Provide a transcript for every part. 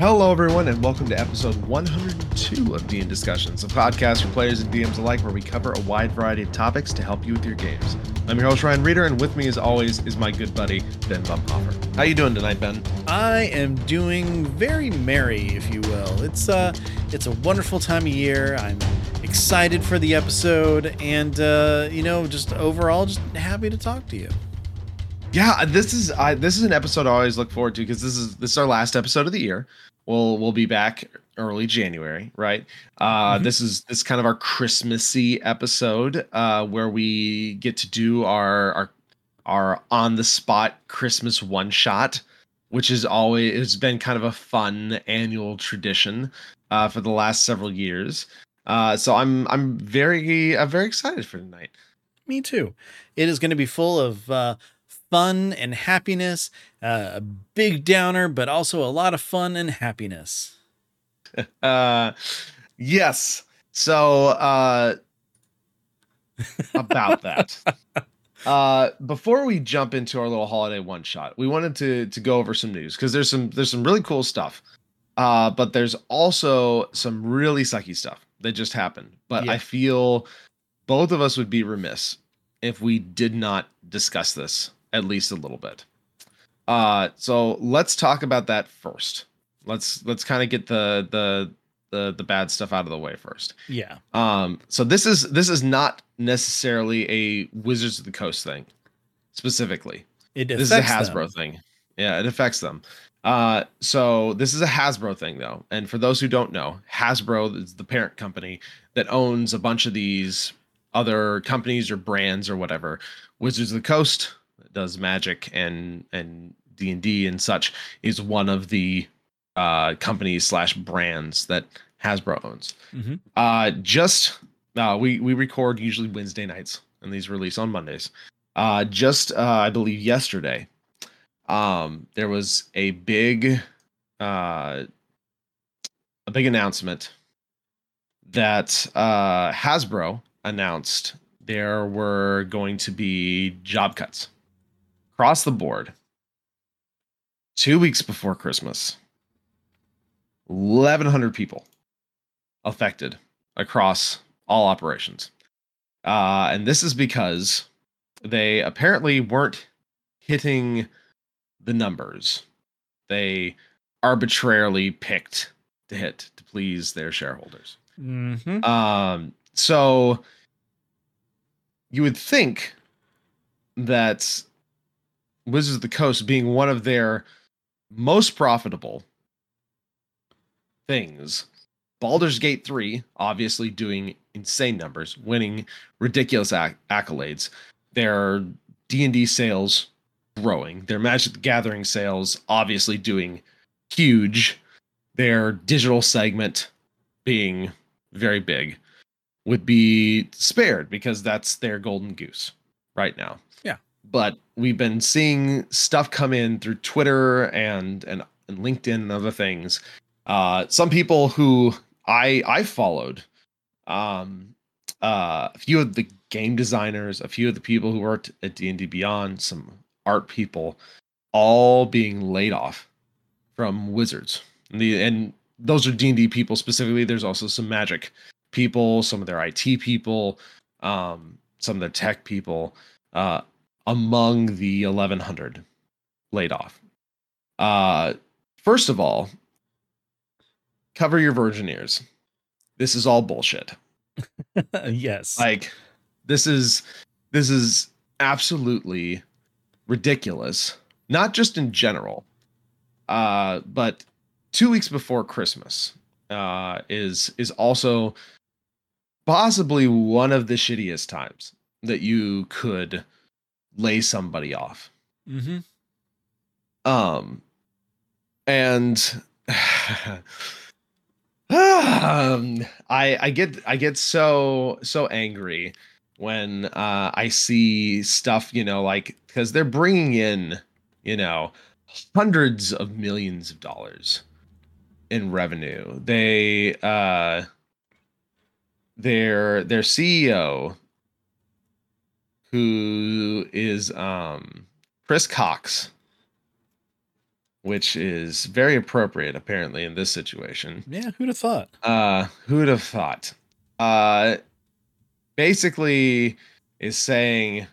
Hello, everyone, and welcome to episode 102 of DM Discussions, a podcast for players and DMs alike where we cover a wide variety of topics to help you with your games. I'm your host, Ryan Reeder, and with me, as always, is my good buddy, Ben Bumhofer. How you doing tonight, Ben? I am doing very merry, if you will. It's uh it's a wonderful time of year. I'm excited for the episode and uh, you know, just overall just happy to talk to you. Yeah, this is I, this is an episode I always look forward to because this is this is our last episode of the year. We'll we'll be back early January, right? Uh, Mhm. This is this is kind of our Christmassy episode uh, where we get to do our our our on the spot Christmas one shot, which is always it's been kind of a fun annual tradition uh, for the last several years. Uh, so I'm I'm very I'm very excited for tonight. Me too. It is going to be full of uh fun and happiness, uh, a big downer, but also a lot of fun and happiness. uh yes. So uh about that. Uh before we jump into our little holiday one shot we wanted to to go over some news because there's some there's some really cool stuff. Uh but there's also some really sucky stuff that just happened. But Yeah. i feel both of us would be remiss if we did not discuss this at least a little bit uh so let's talk about that first. Let's let's kind of get the the the the bad stuff out of the way first. Yeah. um so this is this is not necessarily a wizards of the coast thing specifically. It this is a hasbro them. thing. Yeah it affects them. Uh so this is a hasbro thing though. And for those who don't know hasbro is the parent company that owns a bunch of these other companies or brands or whatever. Wizards of the coast does magic and and d&d and such is one of the uh companies slash brands that hasbro owns Mhm. uh just uh we we record usually wednesday nights and these release on mondays uh just uh i believe yesterday um there was a big uh a big announcement that uh hasbro announced there were going to be job cuts across the board two weeks before christmas 1100 people affected across all operations. Uh and this is because they apparently weren't hitting the numbers. They arbitrarily picked to hit to please their shareholders. Mhm. um so you would think that wizards of the coast being one of their most profitable things Baldur's Gate 3 obviously doing insane numbers, winning ridiculous acc- accolades. Their D&D sales growing. Their Magic the Gathering sales obviously doing huge. Their digital segment being very big would be spared because that's their golden goose right now. Yeah. But we've been seeing stuff come in through Twitter and and, and LinkedIn and other things. Uh some people who i i followed um uh a few of the game designers a few of the people who worked at d&d beyond some art people all being laid off from wizards. And, the, and those are d&d people specifically. There's also some magic people some of their it people um some of the tech people. Uh among the 1100 laid off uh first of all cover your virgin ears. This is all bullshit. yes. Like this is this is absolutely ridiculous. Not just in general, uh, but two weeks before Christmas uh, is is also possibly one of the shittiest times that you could lay somebody off. Mhm. Um, and um, I I get I get so so angry when uh, I see stuff, you know, like because they're bringing in, you know, hundreds of millions of dollars in revenue. They uh, their their CEO, who is um Chris Cox, which is very appropriate apparently in this situation. Yeah, who'd have thought? Uh, who'd have thought? Uh, basically is saying,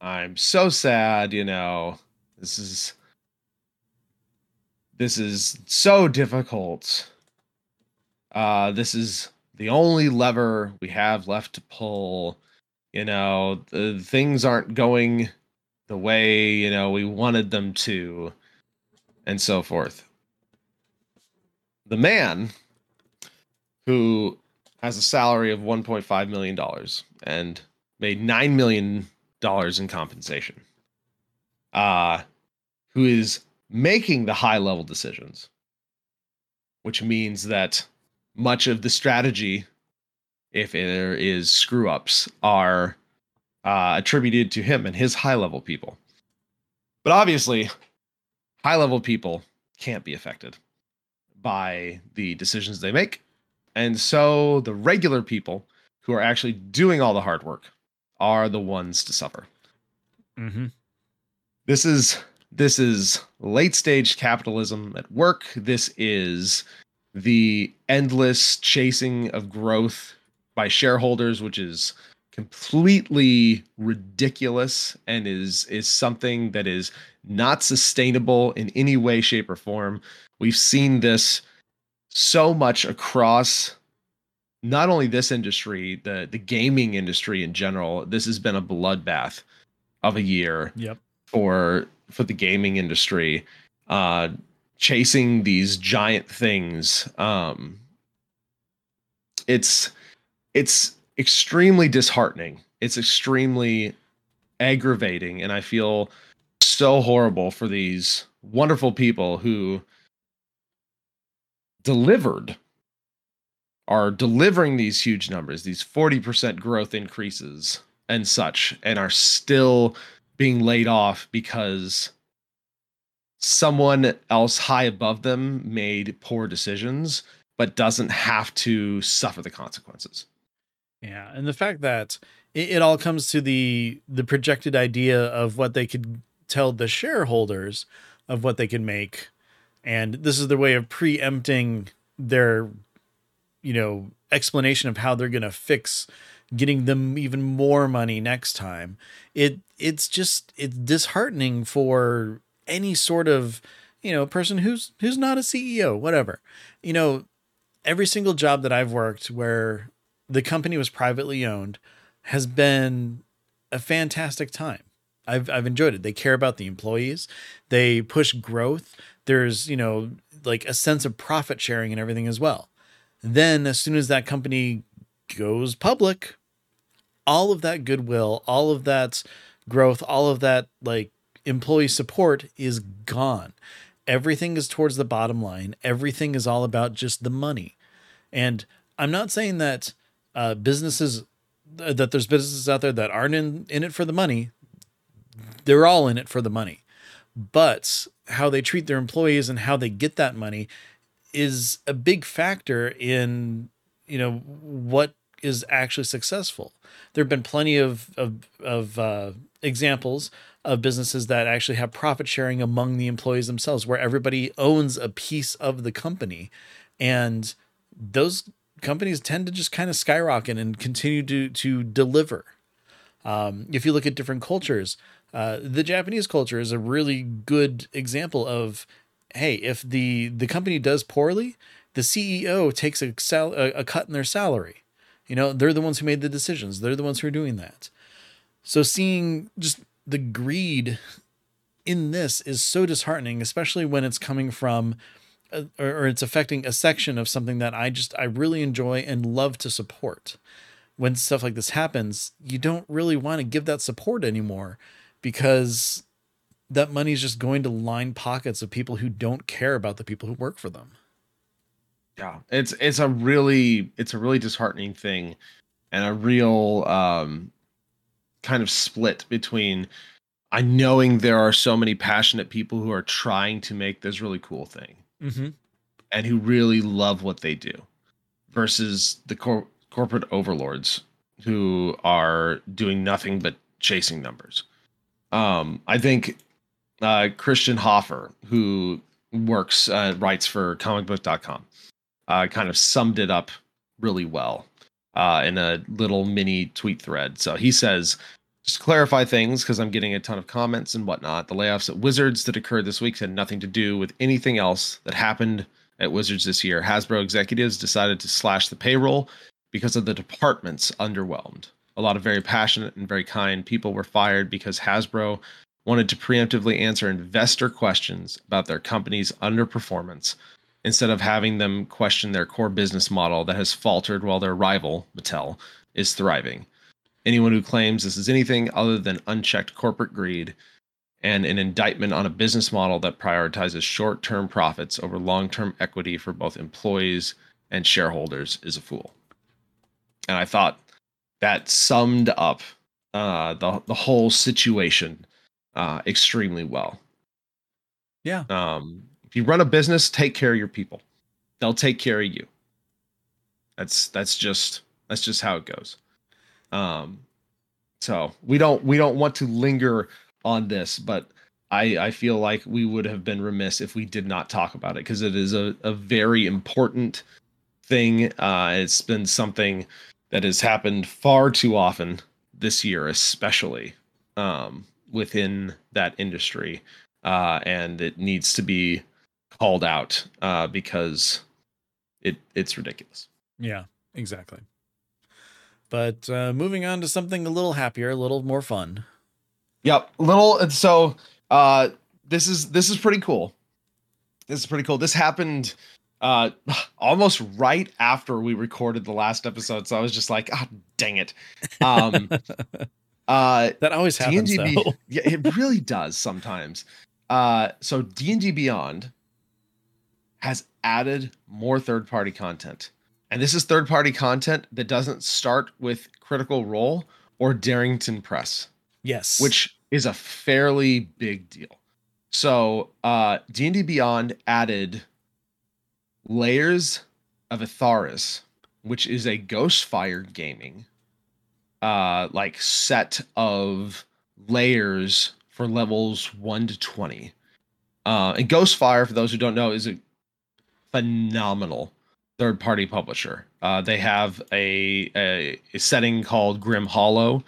I'm so sad, you know, this is this is so difficult. Uh, this is the only lever we have left to pull. You know, the things aren't going the way, you know, we wanted them to, and so forth. The man who has a salary of $1.5 million and made $9 million in compensation, uh, who is making the high level decisions, which means that much of the strategy, if there is screw ups, are uh, attributed to him and his high level people. But obviously, high level people can't be affected by the decisions they make. And so the regular people who are actually doing all the hard work are the ones to suffer. Mm-hmm. This is this is late stage capitalism at work. This is the endless chasing of growth by shareholders, which is completely ridiculous and is is something that is not sustainable in any way shape or form. We've seen this so much across not only this industry the the gaming industry in general. This has been a bloodbath of a year Yep. for for the gaming industry uh chasing these giant things. Um it's it's extremely disheartening. It's extremely aggravating and i feel so horrible for these wonderful people who delivered are delivering these huge numbers these 40% growth increases and such and are still being laid off because someone else high above them made poor decisions but doesn't have to suffer the consequences Yeah, and the fact that it, it all comes to the the projected idea of what they could tell the shareholders of what they can make, and this is their way of preempting their, you know, explanation of how they're going to fix getting them even more money next time. It it's just it's disheartening for any sort of you know person who's who's not a CEO, whatever. You know, every single job that I've worked where the company was privately owned has been a fantastic time. I've I've enjoyed it. They care about the employees. They push growth. There's, you know, like a sense of profit sharing and everything as well. Then as soon as that company goes public, all of that goodwill, all of that growth, all of that like employee support is gone. Everything is towards the bottom line. Everything is all about just the money. And I'm not saying that uh, businesses that there's businesses out there that aren't in, in it for the money. They're all in it for the money. But how they treat their employees and how they get that money is a big factor in, you know, what is actually successful. There have been plenty of of, of uh, examples of businesses that actually have profit sharing among the employees themselves, where everybody owns a piece of the company, and those companies tend to just kind of skyrocket and continue to to deliver. Um, if you look at different cultures, uh, the Japanese culture is a really good example of, hey, if the the company does poorly, the CEO takes a sal- a, a cut in their salary. You know, they're the ones who made the decisions. They're the ones who are doing that. So seeing just the greed in this is so disheartening, especially when it's coming from or, or it's affecting a section of something that I just I really enjoy and love to support. When stuff like this happens, you don't really want to give that support anymore because that money is just going to line pockets of people who don't care about the people who work for them. yeah it's it's a really it's a really disheartening thing and a real um kind of split between i knowing there are so many passionate people who are trying to make this really cool thing Mm-hmm. and who really love what they do versus the cor- corporate overlords who are doing nothing but chasing numbers um i think uh christian hoffer who works uh, writes for comicbook.com uh, kind of summed it up really well uh, in a little mini tweet thread. So he says, just to clarify things, because I'm getting a ton of comments and whatnot, the layoffs at Wizards that occurred this week had nothing to do with anything else that happened at Wizards this year. Hasbro executives decided to slash the payroll because of the department's underwhelmed. A lot of very passionate and very kind people were fired because Hasbro wanted to preemptively answer investor questions about their company's underperformance instead of having them question their core business model that has faltered while their rival, Mattel, is thriving. Anyone who claims this is anything other than unchecked corporate greed and an indictment on a business model that prioritizes short term profits over long term equity for both employees and shareholders is a fool. And I thought that summed up uh, the, the whole situation uh, extremely well. Yeah. Um, if you run a business, take care of your people. They'll take care of you. That's that's just that's just how it goes. Um so we don't we don't want to linger on this, but I I feel like we would have been remiss if we did not talk about it because it is a, a very important thing. Uh it's been something that has happened far too often this year, especially um within that industry. Uh, and it needs to be called out uh, because it it's ridiculous. Yeah, exactly. But uh, moving on to something a little happier, a little more fun. Yep, little. And So uh, this is this is pretty cool. This is pretty cool. This happened uh almost right after we recorded the last episode so i was just like ah oh, dang it um uh that always happens D&D, yeah it really does sometimes uh so d&d beyond has added more third party content. And this is third party content that doesn't start with Critical Role or Darrington Press. Yes. Which is a fairly big deal. So, uh D&D Beyond added Lairs of Etharis, which is a Ghostfire gaming uh like set of layers for levels 1 to 20. Uh, and Ghostfire, for those who don't know, is a phenomenal third party publisher. Uh, they have a, a, a setting called Grim Hollow,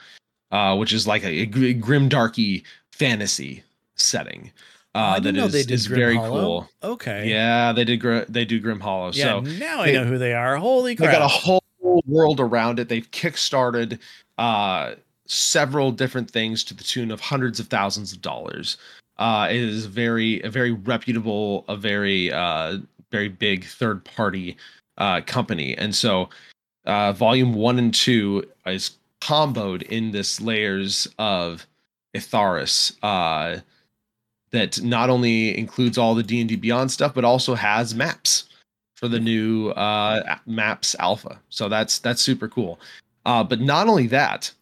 uh, which is like a, a grim darky fantasy setting. Uh, that is, is very Hollow. cool. Okay. Yeah, they did. Gr- they do Grim Hollow. Yeah, so now I know who they are. Holy crap! They got a whole world around it. They've kickstarted uh, several different things to the tune of hundreds of thousands of dollars. Uh, it is very, a very reputable, a very uh, very big third party uh, company. And so uh, volume one and two is comboed in this lairs of Etharis uh, that not only includes all the D&D Beyond stuff, but also has maps for the new uh, maps alpha. So that's that's super cool. Uh, but not only that,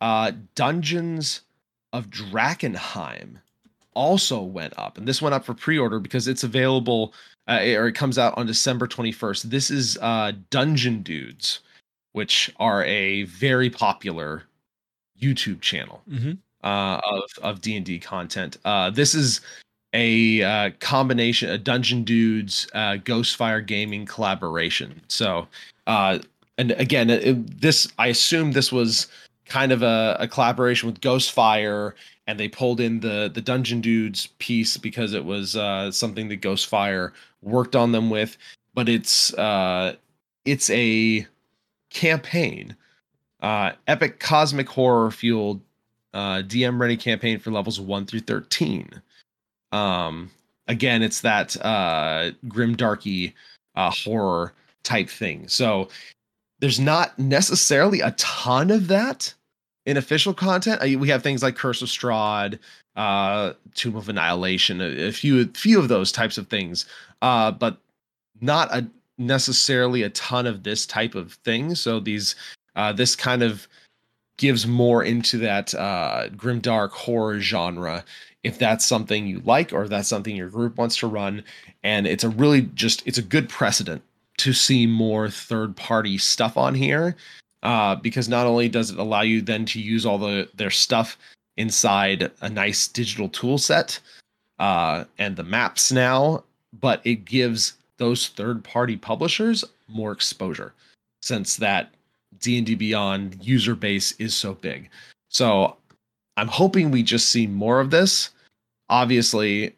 uh, Dungeons of Drakkenheim also went up, and this went up for pre-order because it's available uh, or it comes out on December 21st. This is uh, Dungeon Dudes, which are a very popular YouTube channel mm-hmm. uh, of of D and D content. Uh, this is a uh, combination, a Dungeon Dudes uh, Ghostfire Gaming collaboration. So, uh, and again, it, this I assume this was kind of a, a collaboration with Ghostfire and they pulled in the the dungeon dudes piece because it was uh, something that ghostfire worked on them with, but it's uh, it's a campaign, uh, epic cosmic horror fueled uh, DM ready campaign for levels one through thirteen. Um, again, it's that uh, grim darky uh, horror type thing. So there's not necessarily a ton of that in official content. We have things like Curse of Strahd, uh, Tomb of Annihilation, a, a few few of those types of things uh, but not a necessarily a ton of this type of thing. So these uh, this kind of gives more into that uh, grimdark horror genre if that's something you like or that's something your group wants to run and it's a really just it's a good precedent to see more third party stuff on here uh, because not only does it allow you then to use all the their stuff inside a nice digital tool set uh, and the maps now, but it gives those third party publishers more exposure since that D&D Beyond user base is so big. So I'm hoping we just see more of this. Obviously,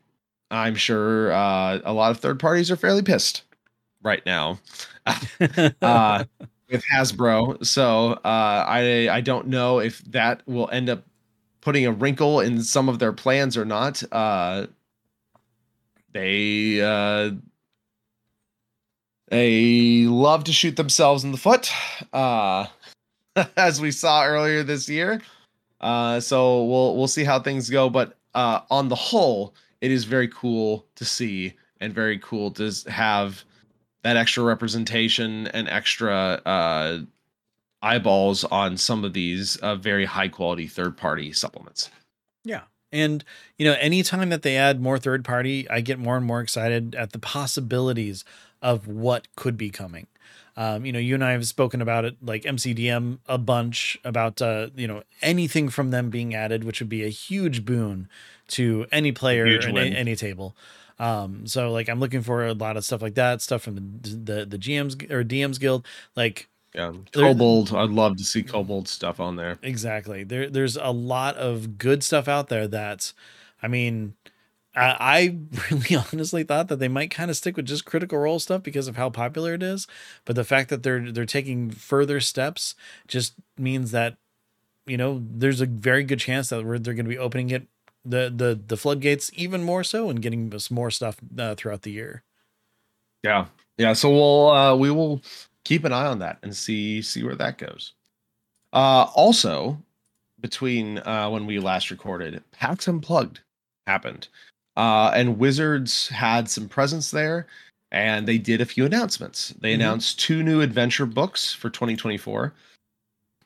I'm sure uh, a lot of third parties are fairly pissed right now uh, with Hasbro. So uh, I I don't know if that will end up putting a wrinkle in some of their plans or not. Uh, they uh, they love to shoot themselves in the foot, uh, as we saw earlier this year. Uh, so we'll we'll see how things go, but uh, on the whole, it is very cool to see and very cool to have that extra representation and extra uh, eyeballs on some of these uh, very high quality third party supplements. Yeah. And, you know, anytime that they add more third party, I get more and more excited at the possibilities of what could be coming. Um, you know, you and I have spoken about it like MCDM a bunch about, uh, you know, anything from them being added, which would be a huge boon to any player in any, any table. Um, so like I'm looking for a lot of stuff like that, stuff from the the, the GMs or DMs guild, like yeah, Kobold. I'd love to see Kobold stuff on there. Exactly. There, there's a lot of good stuff out there. That, I mean, I, I really honestly thought that they might kind of stick with just critical role stuff because of how popular it is. But the fact that they're they're taking further steps just means that, you know, there's a very good chance that they're going to be opening it the the the floodgates even more so and getting us more stuff uh, throughout the year. Yeah, yeah. So we'll uh, we will keep an eye on that and see see where that goes. Uh, also, between uh, when we last recorded, PAX Unplugged happened, uh, and Wizards had some presence there, and they did a few announcements. They mm-hmm. announced two new adventure books for 2024.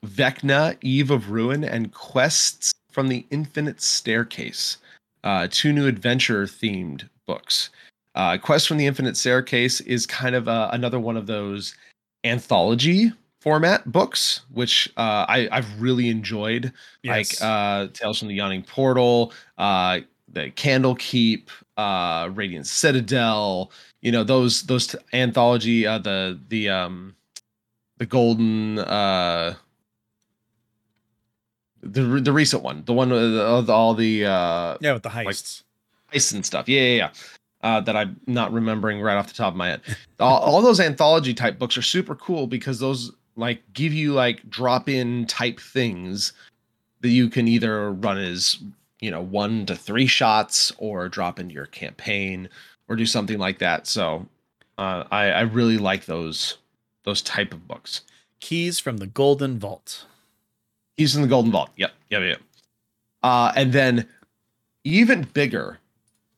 Vecna, Eve of Ruin, and Quests from the Infinite Staircase. Uh, two new adventure themed books. Uh, Quest from the Infinite Staircase is kind of uh, another one of those anthology format books, which uh, I, I've really enjoyed, yes. like uh, Tales from the Yawning Portal, uh, the Candlekeep, uh, Radiant Citadel. You know those those t- anthology, uh, the the um, the Golden. Uh, the the recent one, the one with all the uh, yeah, with the heists, like, heists and stuff. Yeah, yeah, yeah uh, that I'm not remembering right off the top of my head. all, all those anthology type books are super cool because those like give you like drop in type things that you can either run as you know one to three shots or drop into your campaign or do something like that. So uh, I, I really like those those type of books. Keys from the Golden Vault. Keys in the Golden Vault. Yep, yep, yep. Uh, and then even bigger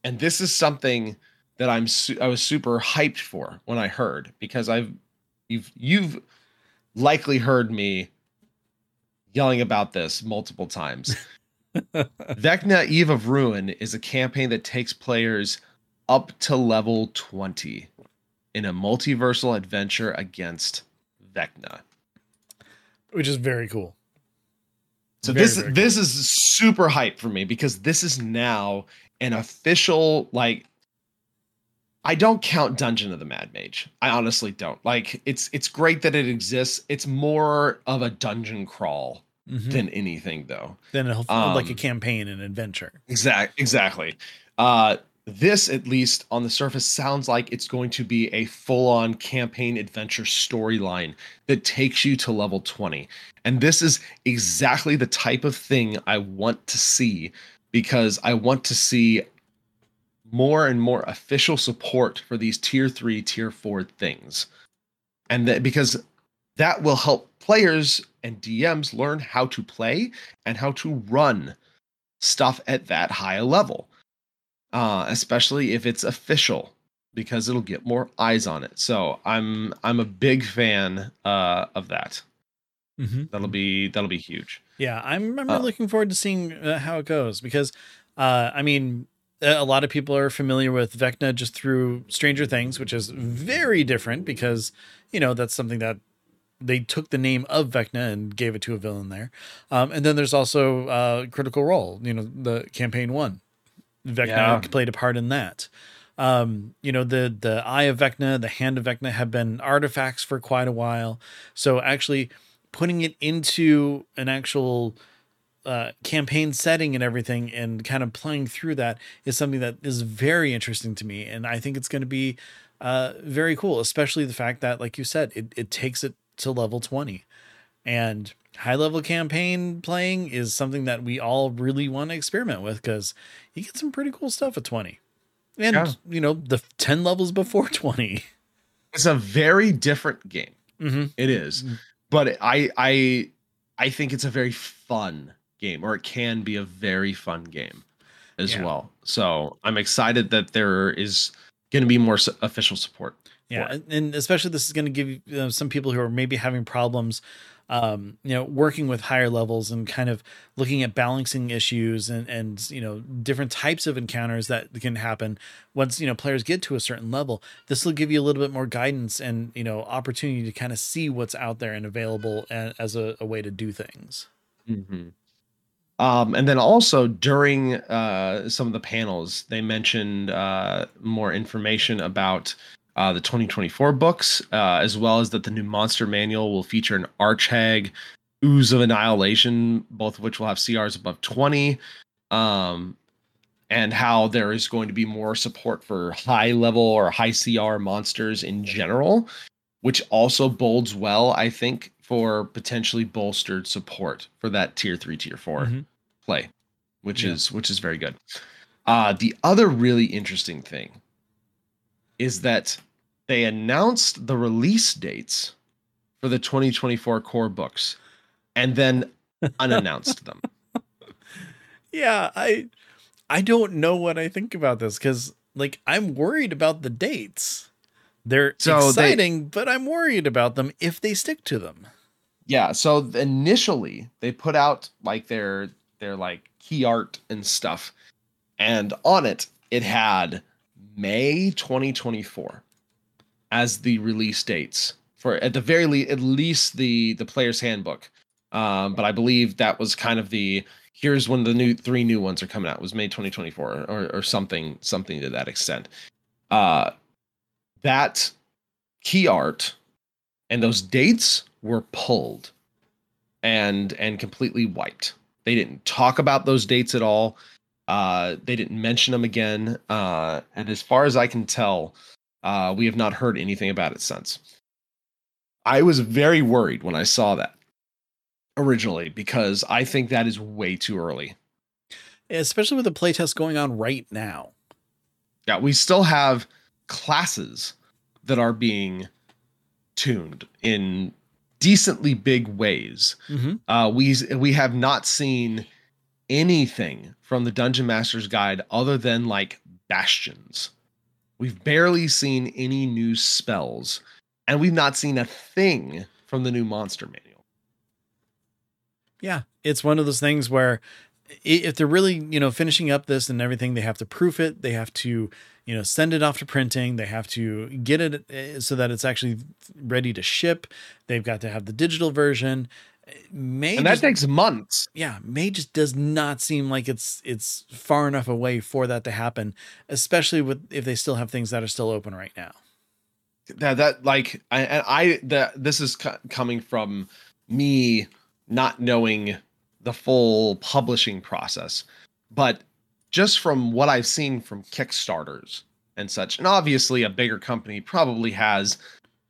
and this is something that I'm su- I was super hyped for when I heard because I've you've you've likely heard me yelling about this multiple times. Vecna Eve of Ruin is a campaign that takes players up to level 20 in a multiversal adventure against Vecna. Which is very cool. So very, this very this is super hype for me because this is now an official like I don't count Dungeon of the Mad Mage. I honestly don't. Like it's it's great that it exists. It's more of a dungeon crawl mm-hmm. than anything though. Than a, um, like a campaign and adventure. Exact exactly. Uh this at least on the surface sounds like it's going to be a full-on campaign adventure storyline that takes you to level 20 and this is exactly the type of thing i want to see because I want to see more and more official support for these tier three, tier four things. And that because that will help players and DMs learn how to play and how to run stuff at that high level, uh, especially if it's official because it'll get more eyes on it. So I'm I'm a big fan uh, of that. Mm-hmm. That'll be that'll be huge. Yeah, I'm I'm uh, looking forward to seeing uh, how it goes because, uh, I mean, a lot of people are familiar with Vecna just through Stranger Things, which is very different because you know that's something that they took the name of Vecna and gave it to a villain there. Um, and then there's also uh, Critical Role, you know, the campaign one. Vecna Yeah. played a part in that. Um, you know, the the Eye of Vecna, the Hand of Vecna have been artifacts for quite a while. So actually putting it into an actual uh, campaign setting and everything and kind of playing through that is something that is very interesting to me. And I think it's going to be uh, very cool, especially the fact that, like you said, it, it takes it to level 20. And high level campaign playing is something that we all really want to experiment with because you get some pretty cool stuff at 20. And, Yeah. you know, the 10 levels before 20. It's a very different game. Mm-hmm. It is. Mm. But I I I think it's a very fun game or it can be a very fun game as Yeah. well. So, I'm excited that there is going to be more official support. Yeah, and- and especially this is going to give you know, some people who are maybe having problems, um, you know, working with higher levels and kind of looking at balancing issues and and you know different types of encounters that can happen once you know players get to a certain level. This will give you a little bit more guidance and you know opportunity to kind of see what's out there and available as a, a way to do things. Mhm. Um, and then also during uh, some of the panels, they mentioned uh, more information about uh, the 2024 books, uh, as well as that the new monster manual will feature an Archhag, Ooze of Annihilation, both of which will have CRs above 20, um, and how there is going to be more support for high level or high CR monsters in general, which also bodes well, I think, for potentially bolstered support for that tier three, tier 4 Mhm. play, which Yeah. is which is very good. Uh, the other really interesting thing is that they announced the release dates for the 2024 core books and then unannounced them. Yeah, I I don't know what I think about this because like I'm worried about the dates. They're So they- exciting, but I'm worried about them if they stick to them. Yeah, so initially they put out like their their like key art and stuff, and on it it had May 2024 as the release dates for at the very least at least the the player's handbook. Um, but I believe that was kind of the here's when the new three new ones are coming out was May 2024 or or something something to that extent. Uh, that key art and those dates were pulled and and completely wiped they didn't talk about those dates at all uh they didn't mention them again uh and as far as i can tell uh we have not heard anything about it since i was very worried when i saw that originally because i think that is way too early Especially with the playtest going on right now. yeah we still have classes that are being tuned in decently big ways Mm-hmm. Uh, we we have not seen anything from the Dungeon Master's Guide other than like bastions. We've barely seen any new spells, and we've not seen a thing from the new monster manual. Yeah, it's one of those things where if they're really, you know, finishing up this and everything, they have to proof it. They have to, you know, send it off to printing. They have to get it uh, so that it's actually ready to ship. They've got to have the digital version. May And that just- takes months. yeah, May just does not seem like it's it's far enough away for that to happen, especially with if they still have things that are still open right now. That that like I and I that this is co- coming from me not knowing the full publishing process, but just from what I've seen from Kickstarters and such, and obviously a bigger company probably has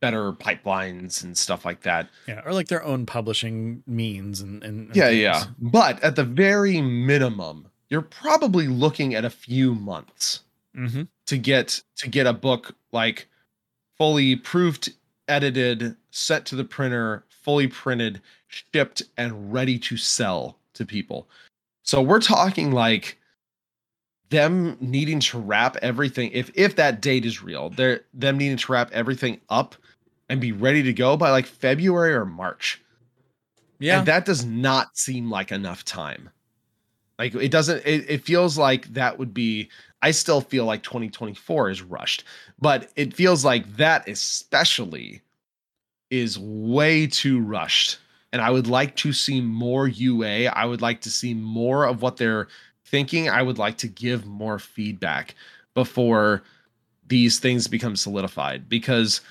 better pipelines and stuff like that. Yeah, or like their own publishing means and and, and Yeah, things. yeah. But at the very minimum, you're probably looking at a few months Mm-hmm. to get to get a book like fully proofed, edited, sent to the printer, fully printed, shipped, and ready to sell to people. So we're talking like them needing to wrap everything if if that date is real they're them needing to wrap everything up and be ready to go by like february or march Yeah, and that does not seem like enough time. Like it doesn't it, it feels like that would be I still feel like 2024 is rushed, but it feels like that especially is way too rushed. And I would like to see more UA. I would like to see more of what they're thinking I would like to give more feedback before these things become solidified because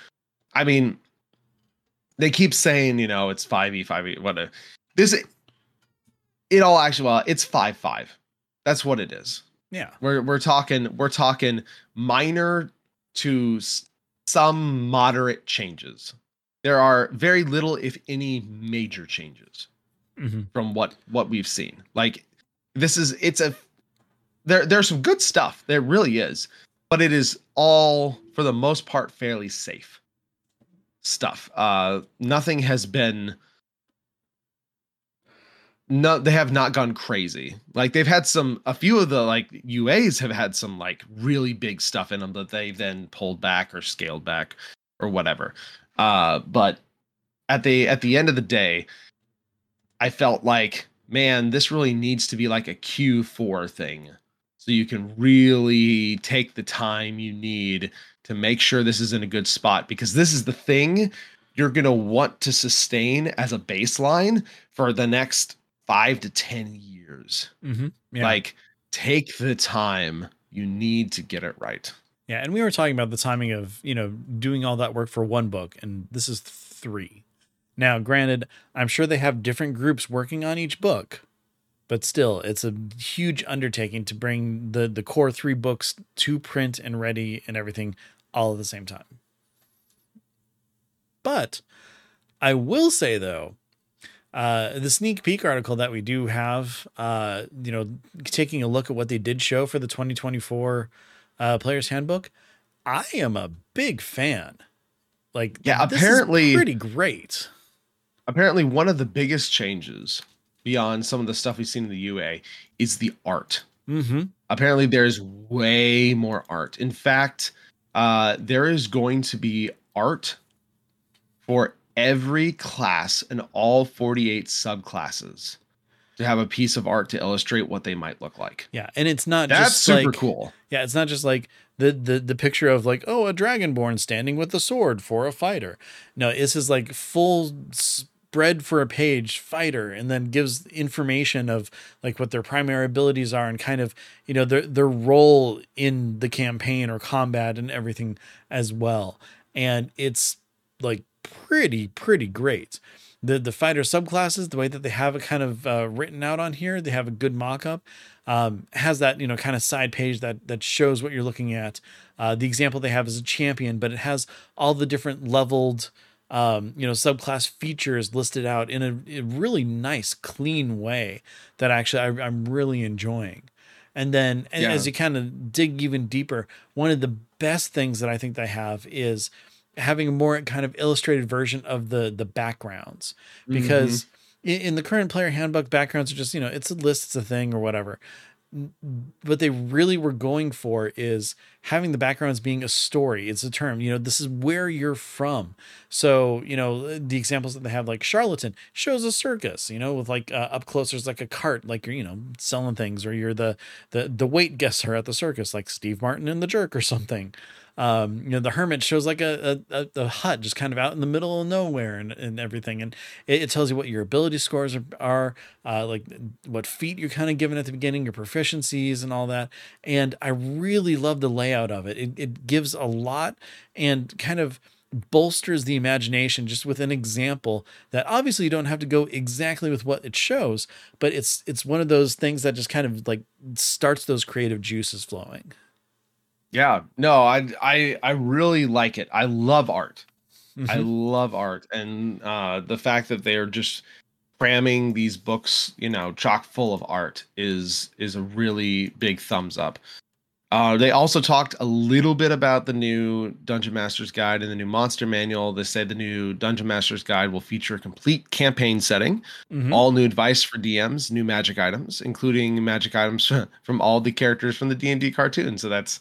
I mean they keep saying, you know, it's 5e, 5e, what a this it all actually well, it's 5 5. That's what it is. Yeah. We're we're talking we're talking minor to some moderate changes. There are very little, if any, major changes mm-hmm. from what what we've seen. Like this is it's a there there's some good stuff. There really is, but it is all for the most part fairly safe stuff. Uh, nothing has been no they have not gone crazy. Like they've had some a few of the like uas have had some like really big stuff in them that they then pulled back or scaled back or whatever. Uh but at the at the end of the day i felt like man this really needs to be like a q4 thing so you can really take the time you need to make sure this is in a good spot because this is the thing you're going to want to sustain as a baseline for the next five to 10 years. Mm-hmm. Yeah. Like, take the time you need to get it right. Yeah. And we were talking about the timing of, you know, doing all that work for one book, and this is three. Now, granted, I'm sure they have different groups working on each book, but still, it's a huge undertaking to bring the the core three books to print and ready and everything all at the same time. But I will say though, uh, the sneak peek article that we do have, uh, you know, taking a look at what they did show for the 2024 uh, Player's Handbook, I am a big fan. Like, yeah, apparently pretty great. Apparently, one of the biggest changes beyond some of the stuff we've seen in the UA is the art. Mm-hmm. Apparently, there's way more art. In fact, uh, there is going to be art for every class and all 48 subclasses to have a piece of art to illustrate what they might look like. Yeah, and it's not That's just super like, cool. Yeah, it's not just like the the the picture of like oh a dragonborn standing with a sword for a fighter. No, this is like full spread for a page fighter and then gives information of like what their primary abilities are and kind of you know their their role in the campaign or combat and everything as well. And it's like pretty pretty great. The the fighter subclasses, the way that they have it kind of uh, written out on here, they have a good mock-up. Um, has that you know kind of side page that that shows what you're looking at. Uh, the example they have is a champion, but it has all the different leveled um, you know subclass features listed out in a, a really nice, clean way that actually I, I'm really enjoying. And then yeah. as you kind of dig even deeper, one of the best things that I think they have is having a more kind of illustrated version of the the backgrounds because mm-hmm. in, in, the current player handbook backgrounds are just you know it's a list it's a thing or whatever what they really were going for is having the backgrounds being a story. It's a term you know this is where you're from. So you know the examples that they have like charlatan shows a circus you know with like uh, up close there's like a cart like you're you know selling things or you're the the the weight guesser at the circus like steve martin in the jerk or something um, you know, the hermit shows like a, a, a, hut just kind of out in the middle of nowhere and, and everything. And it, it tells you what your ability scores are, are uh, like what feat you're kind of given at the beginning, your proficiencies and all that. And I really love the layout of it. It, it gives a lot and kind of bolsters the imagination just with an example that obviously you don't have to go exactly with what it shows but it's it's one of those things that just kind of like starts those creative juices flowing yeah, no, I I I really like it. I love art. Mm-hmm. I love art, and uh, the fact that they are just cramming these books, you know, chock full of art is is a really big thumbs up. Uh, they also talked a little bit about the new Dungeon Master's Guide and the new Monster Manual. They said the new Dungeon Master's Guide will feature a complete campaign setting, mm-hmm. all new advice for DMs, new magic items, including magic items from all the characters from the D and D cartoon. So that's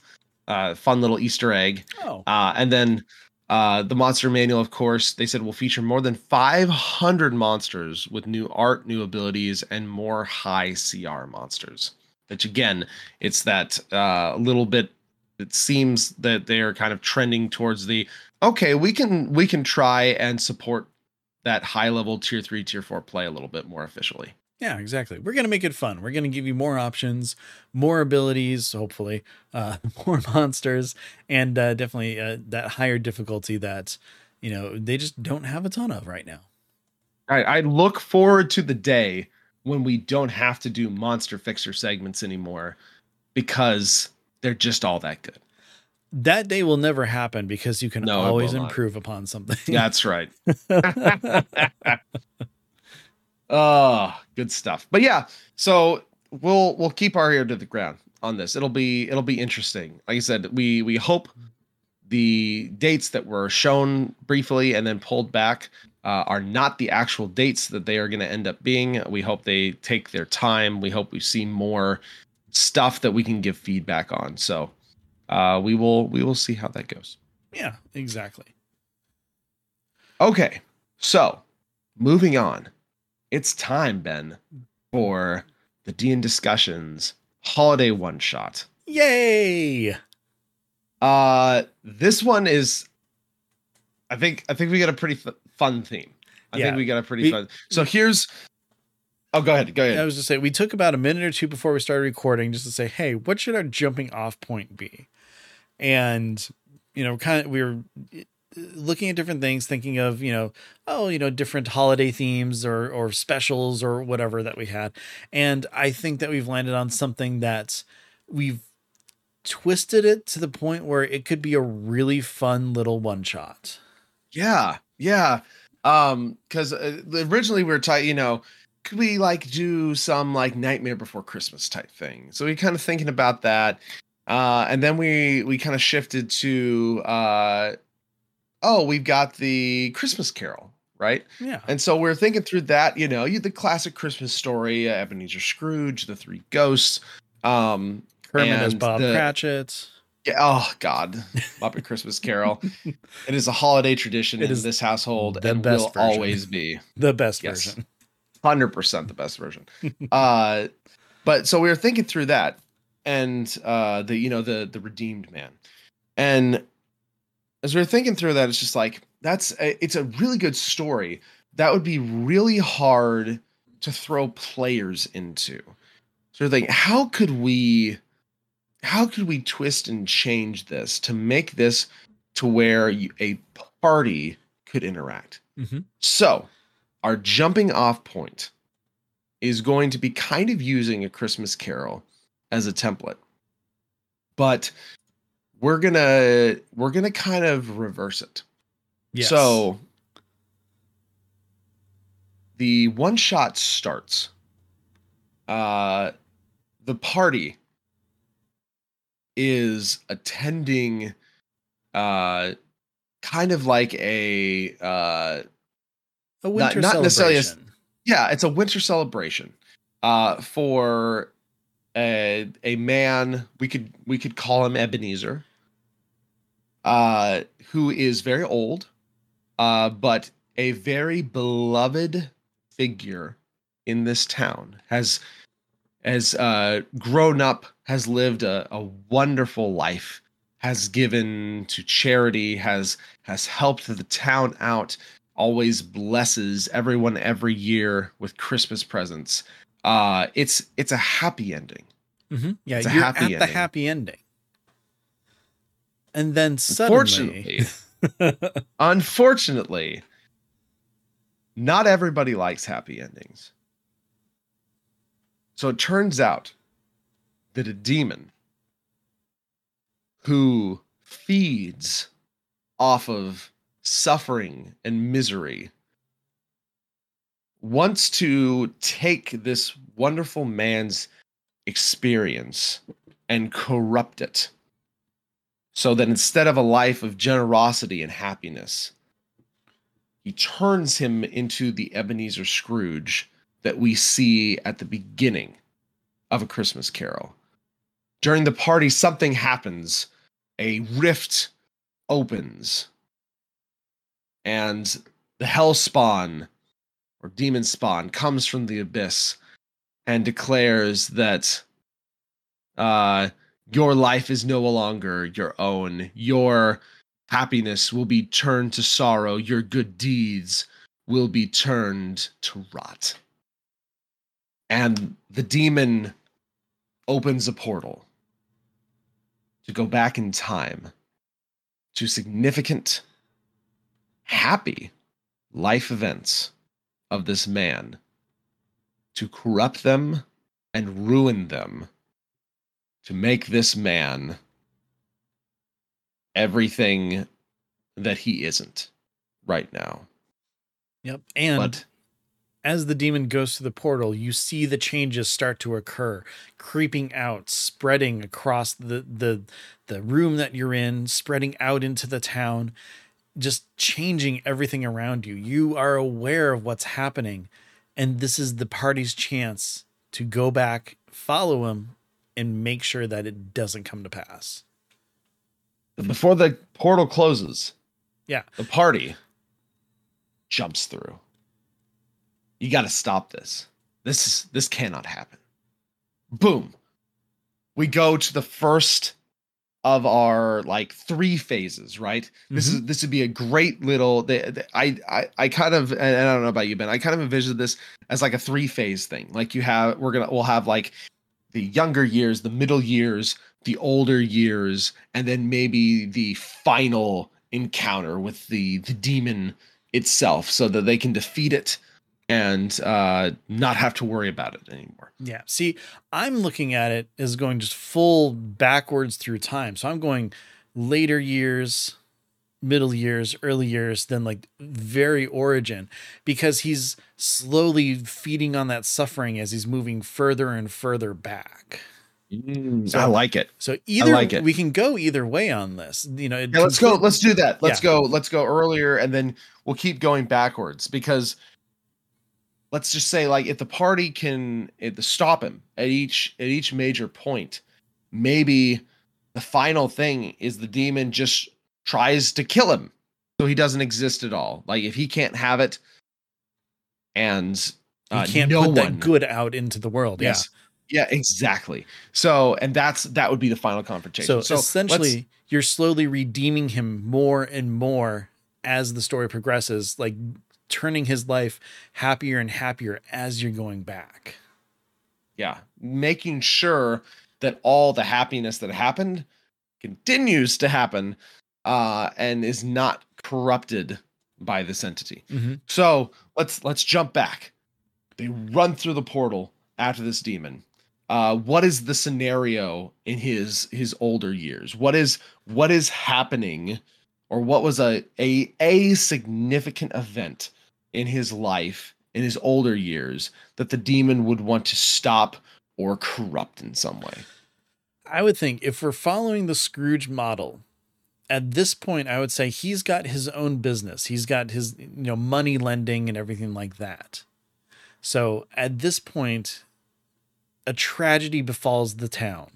uh, fun little Easter egg. Oh. Uh, and then uh, the monster manual, of course, they said will feature more than 500 monsters with new art, new abilities, and more high CR monsters. Which again, it's that uh, little bit. It seems that they are kind of trending towards the okay. We can we can try and support that high level tier three, tier four play a little bit more officially. Yeah, exactly. We're going to make it fun. We're going to give you more options, more abilities, hopefully, uh, more monsters, and uh, definitely uh, that higher difficulty that, you know, they just don't have a ton of right now. I, I look forward to the day when we don't have to do monster fixer segments anymore because they're just all that good. That day will never happen because you can No, always improve upon something. That's right. oh, good stuff. But yeah, so we'll we'll keep our ear to the ground on this. It'll be it'll be interesting. Like I said, we we hope the dates that were shown briefly and then pulled back uh, are not the actual dates that they are going to end up being. We hope they take their time. We hope we see more stuff that we can give feedback on. So uh, we will we will see how that goes. yeah, exactly. Okay, so moving on, it's time, Ben, for the Dean discussions holiday one shot. Yay! Uh, this one is, I think, I think we got a pretty fun theme. I Yeah. think we got a pretty We- fun. So here's, oh, go ahead, go ahead. I was just saying, we took about a minute or two before we started recording just to say, hey, what should our jumping off point be? And, you know, kind of, we were looking at different things, thinking of, you know, oh, you know, different holiday themes or, or specials or whatever that we had. And I think that we've landed on something that we've twisted it to the point where it could be a really fun little one shot. Yeah, yeah. Um, because uh, originally we were talking, you know, could we like do some like Nightmare Before Christmas type thing? So we kind of thinking about that, uh, and then we we kind of shifted to, uh, oh, we've got the Christmas Carol, right? Yeah. And so we're thinking through that, you know, you the classic Christmas story, uh, Ebenezer Scrooge, the Three Ghosts, um, Kermit as Bob the- Cratchit. yeah, oh God, Muppet Christmas Carol. it is a holiday tradition It in is this household the and best will version. always be The best Yes. version. hundred percent the best version. uh, but so we were thinking through that, and uh, the you know the the redeemed man, and as we are thinking through that, it's just like that's a, it's a really good story. That would be really hard to throw players into. So we're thinking, how could we, how could we twist and change this to make this to where you, a party could interact? Mhm. So, our jumping off point is going to be kind of using a Christmas Carol as a template. But we're going to we're to kind of reverse it. Yes. So, the one shot starts uh the party is attending uh kind of like a uh a winter not necessarily a- yeah it's a winter celebration uh for a a man we could we could call him ebenezer uh who is very old uh but a very beloved figure in this town has has uh grown up has lived a, a wonderful life has given to charity has has helped the town out always blesses everyone every year with Christmas presents. Uh it's it's a happy ending. Mhm. Yeah, It's a you're happy at the happy ending. And then suddenly, Unfortunately, unfortunately, not everybody likes happy endings. So it turns out that a demon who feeds off of suffering and misery wants to take this wonderful man's experience and corrupt it so that instead of a life of generosity and happiness, he turns him into the Ebenezer Scrooge that we see at the beginning of A Christmas Carol. During the party, something happens, a rift opens, and the hell spawn or demon spawn comes from the abyss and declares that uh your life is no longer your own. Your happiness will be turned to sorrow. Your good deeds will be turned to rot. and the demon opens a portal to go back in time to significant, happy life events of this man to corrupt them and ruin them to make this man everything that he isn't right now. Yep. And But as the demon goes through the portal, you see the changes start to occur, creeping out, spreading across the the the room that you're in, spreading out into the town, just changing everything around you. You are aware of what's happening, and this is the party's chance to go back, follow him, and make sure that it doesn't come to pass. before the portal closes, Yeah. the party jumps through. You got to stop this. This is this cannot happen. Boom. We go to the first of our like three phases, right? This mm-hmm. is this would be a great little. I I I kind of and I don't know about you, Ben. I kind of envisioned this as like a three phase thing. Like you have we're gonna we'll have like the younger years, the middle years, the older years, and then maybe the final encounter with the the demon itself, so that they can defeat it and uh not have to worry about it anymore. Yeah. See, I'm looking at it as going just full backwards through time. So I'm going later years, middle years, early years, then like very origin, because he's slowly feeding on that suffering as he's moving further and further back. Mm, so- I like it. So either like it. we can go either way on this. You know, Yeah, let's go. Let's do that. Let's Yeah. go. Let's go earlier, and then we'll keep going backwards because let's just say, like, if the party can the stop him at each at each major point, maybe the final thing is the demon just tries to kill him, so he doesn't exist at all. Like, if he can't have it, and uh, can't no put one that good out into the world. Yes. Yeah, exactly. So, and that's that would be the final confrontation. So, let's- essentially, you're slowly redeeming him more and more as the story progresses, like turning his life happier and happier as you're going back. yeah, making sure that all the happiness that happened continues to happen uh, and is not corrupted by this entity. Mm-hmm. So let's let's jump back. They run through the portal after this demon. Uh, what is the scenario in his his older years? What is what is happening, or what was a a a significant event in his life in his older years that the demon would want to stop or corrupt in some way? I would think if we're following the Scrooge model, at this point, I would say he's got his own business. He's got his, you know, money lending and everything like that. So at this point, a tragedy befalls the town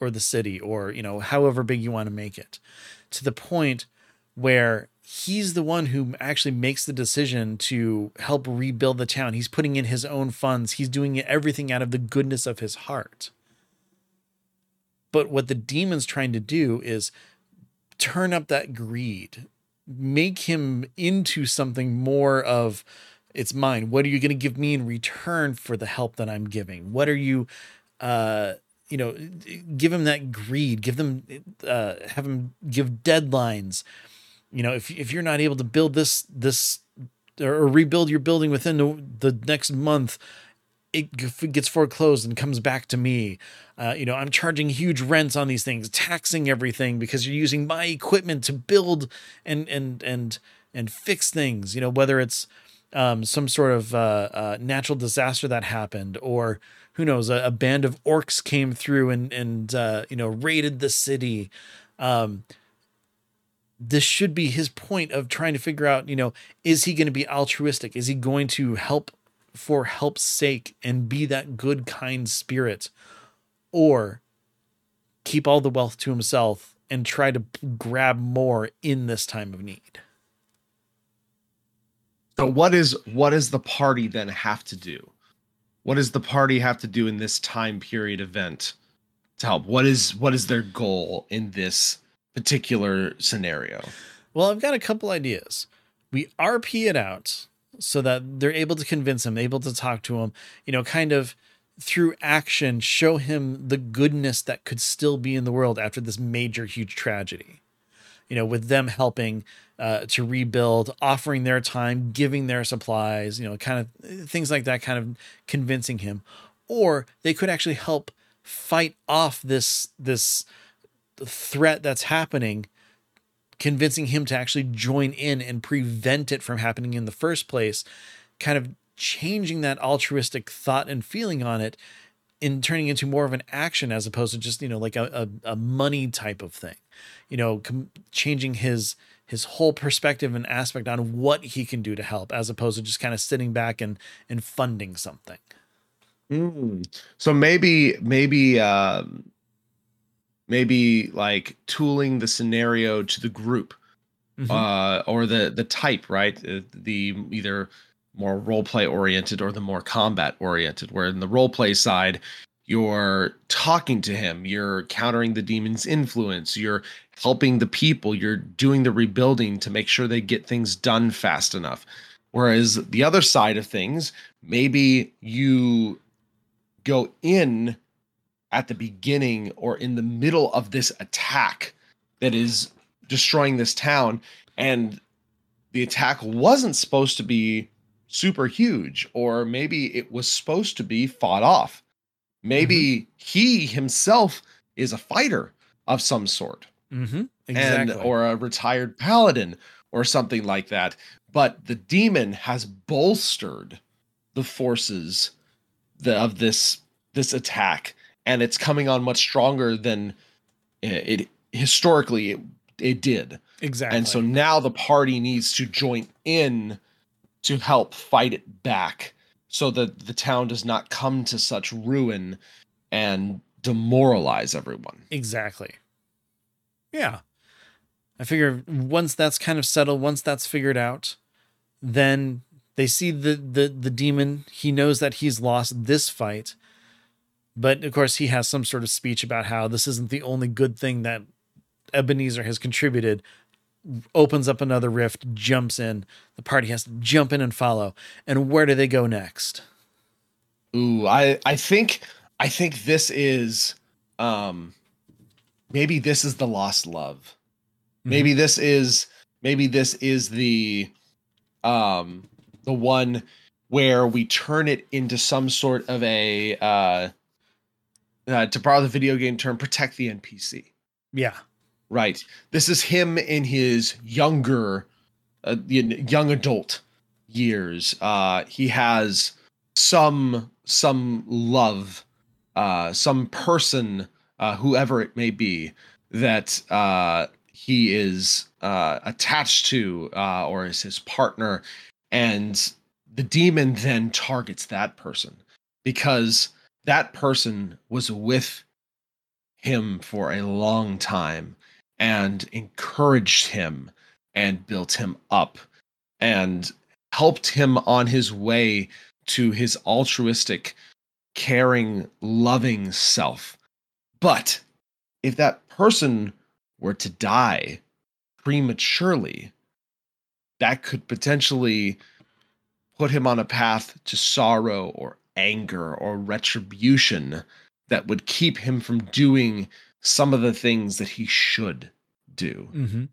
or the city or, you know, however big you want to make it to the point where he's the one who actually makes the decision to help rebuild the town. He's putting in his own funds. He's doing everything out of the goodness of his heart. But what the demon's trying to do is turn up that greed, make him into something more of it's mine. What are you going to give me in return for the help that I'm giving? What are you, uh, you know, give him that greed, give them, uh, have him give deadlines. You know, if, if you're not able to build this, this, or rebuild your building within the, the next month, it gets foreclosed and comes back to me. Uh, you know, I'm charging huge rents on these things, taxing everything because you're using my equipment to build and and and and fix things. You know, whether it's um, some sort of uh, uh, natural disaster that happened, or who knows, a, a band of orcs came through and and uh, you know raided the city. Um, this should be his point of trying to figure out, you know, is he going to be altruistic? Is he going to help for help's sake and be that good, kind spirit? Or keep all the wealth to himself and try to grab more in this time of need? So what is what does the party then have to do? What does the party have to do in this time period event to help? What is what is their goal in this particular scenario? Well, I've got a couple ideas. We RP it out so that they're able to convince him, able to talk to him, you know, kind of through action show him the goodness that could still be in the world after this major huge tragedy. You know with them helping uh, to rebuild offering their time giving their supplies you know kind of things like that kind of convincing him. Or they could actually help fight off this this threat that's happening convincing him to actually join in and prevent it from happening in the first place kind of changing that altruistic thought and feeling on it in turning into more of an action as opposed to just you know like a, a, a money type of thing you know com- changing his his whole perspective and aspect on what he can do to help as opposed to just kind of sitting back and and funding something mm. so maybe maybe um maybe like tooling the scenario to the group mm-hmm. uh or the the type right uh, the either more role play oriented or the more combat oriented where in the role play side you're talking to him you're countering the demon's influence you're helping the people you're doing the rebuilding to make sure they get things done fast enough whereas the other side of things maybe you go in at the beginning or in the middle of this attack that is destroying this town and the attack wasn't supposed to be super huge, or maybe it was supposed to be fought off. Maybe mm-hmm. he himself is a fighter of some sort, mm-hmm. exactly. and or a retired paladin or something like that. But the demon has bolstered the forces the, of this this attack, and it's coming on much stronger than it, it historically it, it did. Exactly. And so now the party needs to join in to help fight it back so that the town does not come to such ruin and demoralize everyone. Exactly. Yeah. I figure once that's kind of settled, once that's figured out, then they see the the the demon. He knows that he's lost this fight. But of course, he has some sort of speech about how this isn't the only good thing that Ebenezer has contributed opens up another rift, jumps in. The party has to jump in and follow. And where do they go next? Ooh, I I think I think this is um maybe this is the lost love. Mm-hmm. Maybe this is maybe this is the um the one where we turn it into some sort of a uh, uh to borrow the video game term protect the NPC. Yeah. Right. This is him in his younger, uh, young adult years. Uh, he has some some love, uh, some person, uh, whoever it may be, that uh, he is uh, attached to, uh, or is his partner, and the demon then targets that person because that person was with him for a long time and encouraged him and built him up and helped him on his way to his altruistic, caring, loving self. But if that person were to die prematurely, that could potentially put him on a path to sorrow or anger or retribution that would keep him from doing some of the things that he should do. Mm-hmm.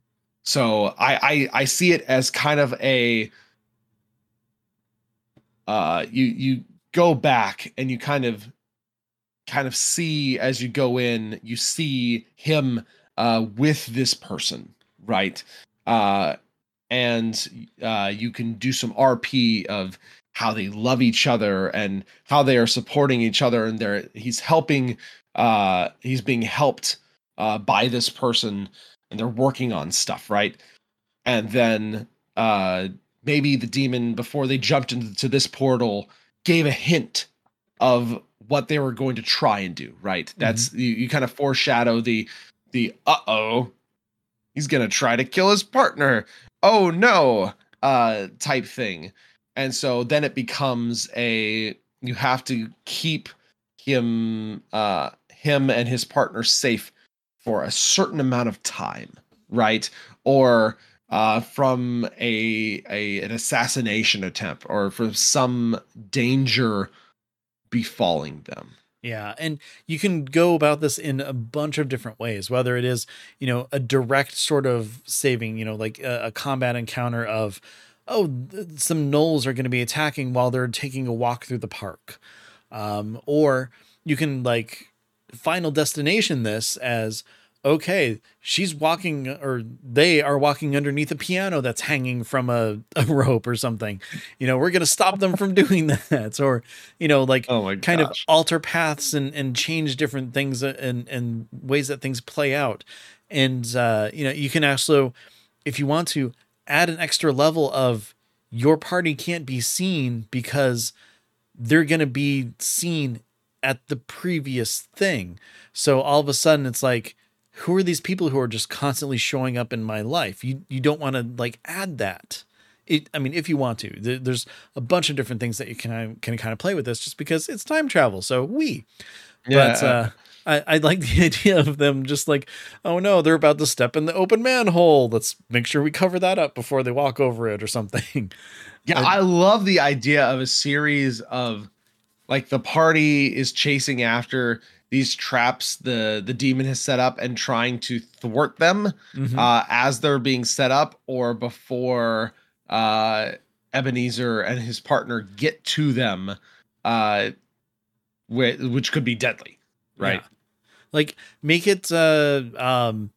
So I, I I see it as kind of a uh you you go back and you kind of kind of see as you go in you see him uh with this person right uh and uh you can do some rp of how they love each other and how they are supporting each other and they're he's helping uh, he's being helped uh, by this person and they're working on stuff, right? And then uh, maybe the demon, before they jumped into this portal, gave a hint of what they were going to try and do, right? That's mm-hmm. you, you kind of foreshadow the the uh oh, he's gonna try to kill his partner. Oh no, uh, type thing. And so then it becomes a you have to keep him uh him and his partner safe for a certain amount of time, right? Or uh, from a, a an assassination attempt or from some danger befalling them. Yeah, and you can go about this in a bunch of different ways. Whether it is, you know, a direct sort of saving, you know, like a, a combat encounter of, oh, th- some gnolls are going to be attacking while they're taking a walk through the park, um, or you can like final destination this as okay, she's walking or they are walking underneath a piano that's hanging from a, a rope or something. You know, we're going to stop them from doing that. Or, you know, like Oh kind of alter paths and, and change different things and, and ways that things play out. And, uh, you know, you can also, if you want to, add an extra level of your party can't be seen because they're going to be seen at the previous thing. So all of a sudden it's like, who are these people who are just constantly showing up in my life? You you don't want to like add that. It, I mean, if you want to, there, there's a bunch of different things that you can can kind of play with this, just because it's time travel. So we, but uh, I I like the idea of them just like, oh no, they're about to step in the open manhole. Let's make sure we cover that up before they walk over it or something. Yeah, I love the idea of a series of like the party is chasing after these traps the the demon has set up and trying to thwart them Mhm. uh, as they're being set up or before uh, Ebenezer and his partner get to them, uh, which, which could be deadly, right? Yeah. Like make it uh um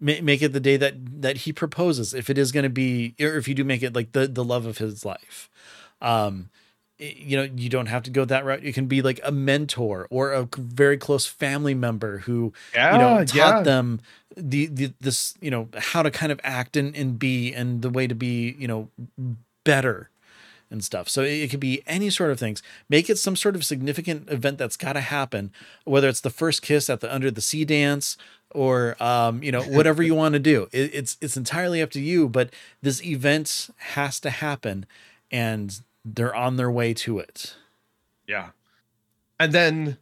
ma- make it the day that that he proposes if it is going to be or if you do make it like the the love of his life. Um you know, you don't have to go that route. You can be like a mentor or a very close family member who Yeah, you know taught them the, the this you know how to kind of act and, and be and the way to be you know better and stuff. So it, it could be any sort of things. Make it some sort of significant event that's got to happen whether it's the first kiss at the under the sea dance or um you know whatever you want to do. It, it's it's entirely up to you but this event has to happen and they're on their way to it. Yeah. And then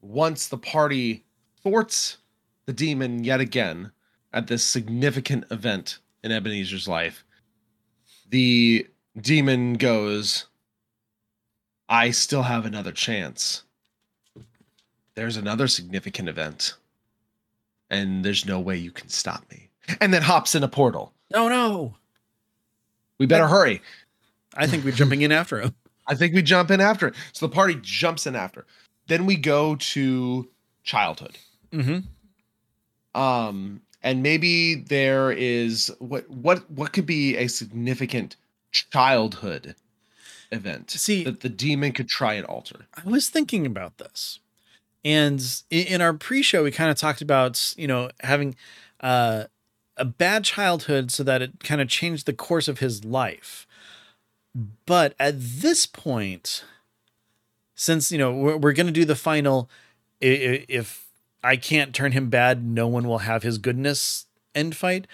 once the party thwarts the demon yet again at this significant event in Ebenezer's life, the demon goes, I still have another chance. There's another significant event, and there's no way you can stop me. And then hops in a portal. oh no We better hurry. i think we're jumping in after him I think we jump in after it. So the party jumps in after. Then we go to childhood. mm-hmm. Um, and maybe there is what what what could be a significant childhood event See- that the demon could try and alter. I was thinking about this. And in our pre-show we kind of talked about, you know, having uh a bad childhood so that it kind of changed the course of his life. But at this point since, you know, we're, we're going to do the final if I can't turn him bad, no one will have his goodness end fight.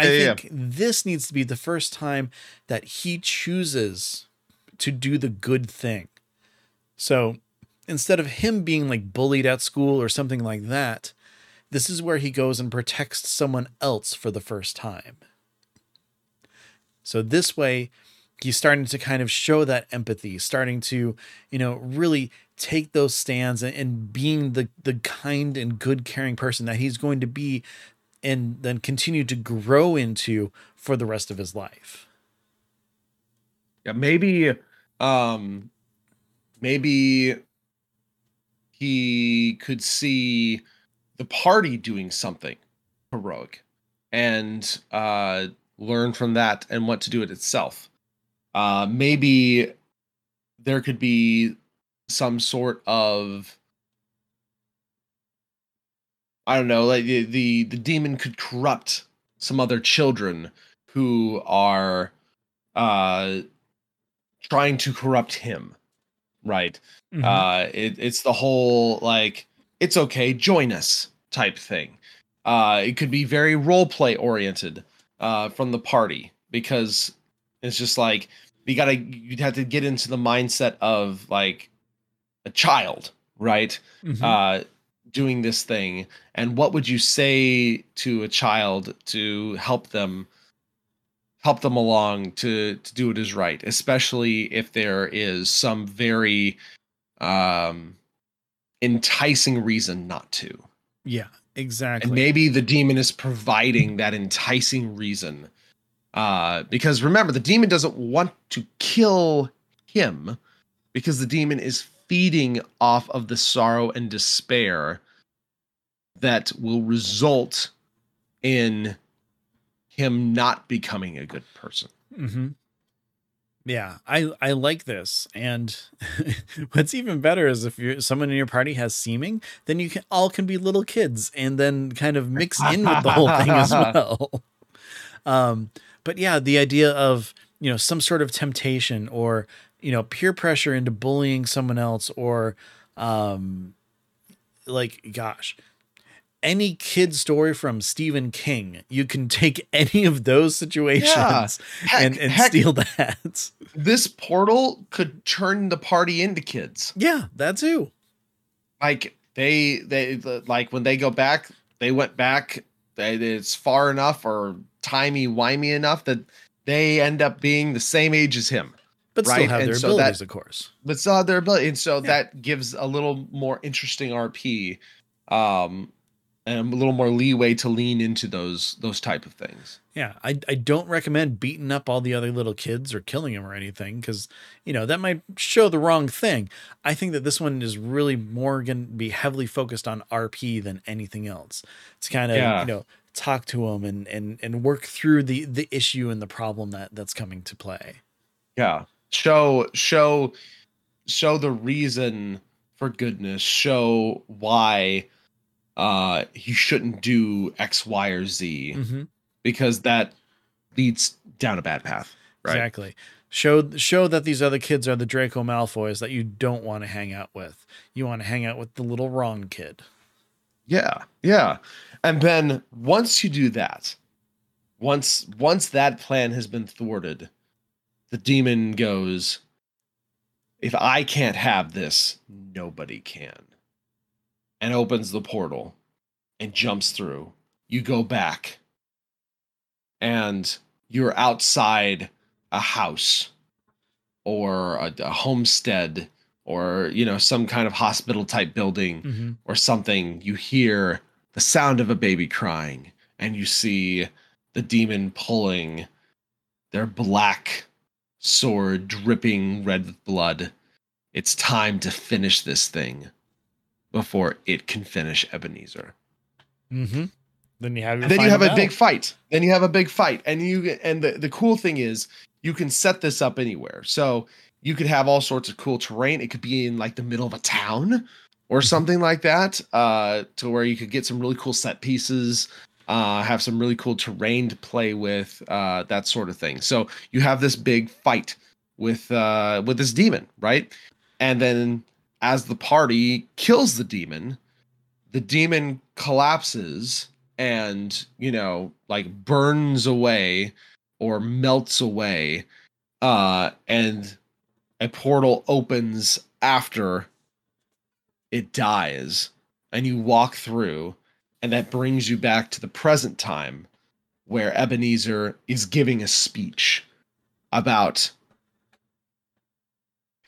I Yeah, yeah, think this needs to be the first time that he chooses to do the good thing. So instead of him being like bullied at school or something like that, this is where he goes and protects someone else for the first time. So this way, he's starting to kind of show that empathy, starting to, you know, really take those stands and, and being the the kind and good caring person that he's going to be and then continue to grow into for the rest of his life. Yeah, maybe um maybe he could see the party doing something heroic and uh learn from that and what to do it itself. Uh maybe there could be some sort of I don't know, like the the, the demon could corrupt some other children who are uh trying to corrupt him right Mm-hmm. uh it, it's the whole like it's okay join us type thing uh it could be very role play oriented uh from the party because it's just like you gotta you'd have to get into the mindset of like a child right Mhm. uh doing this thing and what would you say to a child to help them help them along to to do what is right, especially if there is some very um enticing reason not to. Yeah, exactly. And maybe the demon is providing that enticing reason. Uh because remember the demon doesn't want to kill him because the demon is feeding off of the sorrow and despair that will result in him not becoming a good person. Mm-hmm. Yeah, I I like this, and what's even better is if you're someone in your party has seeming, then you can all can be little kids, and then kind of mix in with the whole thing as well. Um, but yeah, the idea of you know some sort of temptation or you know peer pressure into bullying someone else or um, like gosh, any kid story from Stephen King. You can take any of those situations Yeah. Heck- and, and heck, steal that. this portal could turn the party into kids. Yeah, that too. Like they they the- like when they go back, they went back. They, it's far enough or timey wimey enough that they end up being the same age as him, But still Right, have and their so that- abilities, of course. but still have their ability, and so Yeah. that gives a little more interesting RP, um, and a little more leeway to lean into those those type of things. Yeah, I, I don't recommend beating up all the other little kids or killing them or anything because, you know, that might show the wrong thing. I think that this one is really more going to be heavily focused on RP than anything else. It's kind of, Yeah. you know, talk to them and, and, and work through the, the issue and the problem that that's coming to play. Yeah. Show show show the reason for goodness. Show why uh he shouldn't do X, Y, or Z Mm-hmm. because that leads down a bad path. Right. Exactly. Show show that these other kids are the Draco Malfoys that you don't want to hang out with. You want to hang out with the little wrong kid. Yeah. Yeah. And then once you do that, once once that plan has been thwarted, the demon goes, if I can't have this, nobody can. And opens the portal and jumps through. You go back and you're outside a house or a, a homestead or you know some kind of hospital type building Mm-hmm. or something, you hear the sound of a baby crying, and you see the demon pulling their black sword dripping red with blood. It's time to finish this thing before it can finish Ebenezer. Mm-hmm. Then you have your then you final have a battle. big fight. Then you have a big fight, and you and the, the cool thing is you can set this up anywhere. So you could have all sorts of cool terrain. It could be in like the middle of a town or something like that, uh, to where you could get some really cool set pieces, uh, have some really cool terrain to play with, uh, that sort of thing. So you have this big fight with uh, with this demon, right? And then as the party kills the demon, the demon collapses and you know like burns away or melts away uh and a portal opens after it dies and you walk through and that brings you back to the present time where Ebenezer is giving a speech about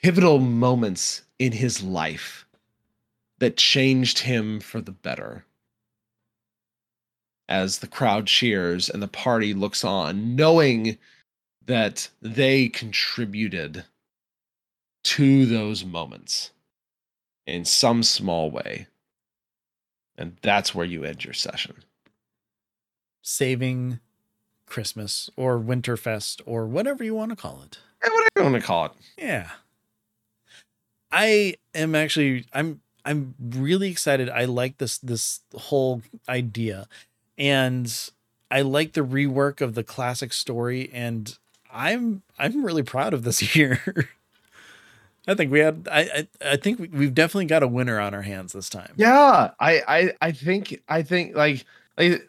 pivotal moments in his life that changed him for the better as the crowd cheers and the party looks on, knowing that they contributed to those moments in some small way. And that's where you end your session. saving Christmas or Winterfest or whatever you want to call it. And whatever you want to call it. Yeah. I am actually I'm I'm really excited. I like this this whole idea. And I like the rework of the classic story and I'm I'm really proud of this year. I think we had I I, I think we- we've definitely got a winner on our hands this time. Yeah, I, I, I think, I think, like, like,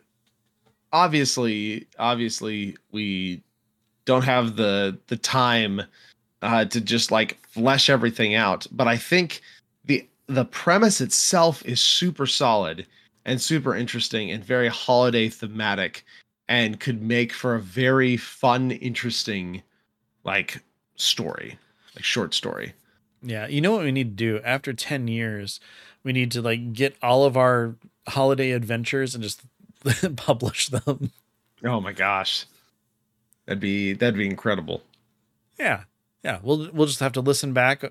obviously, obviously, we don't have the the time uh, to just like flesh everything out. But I think the the premise itself is super solid and super interesting and very holiday thematic. and could make for a very fun, interesting, like story, like short story. Yeah, you know what we need to do after 10 years? We need to like get all of our holiday adventures and just publish them. Oh my gosh. That'd be that'd be incredible. Yeah. Yeah, we'll we'll just have to listen back.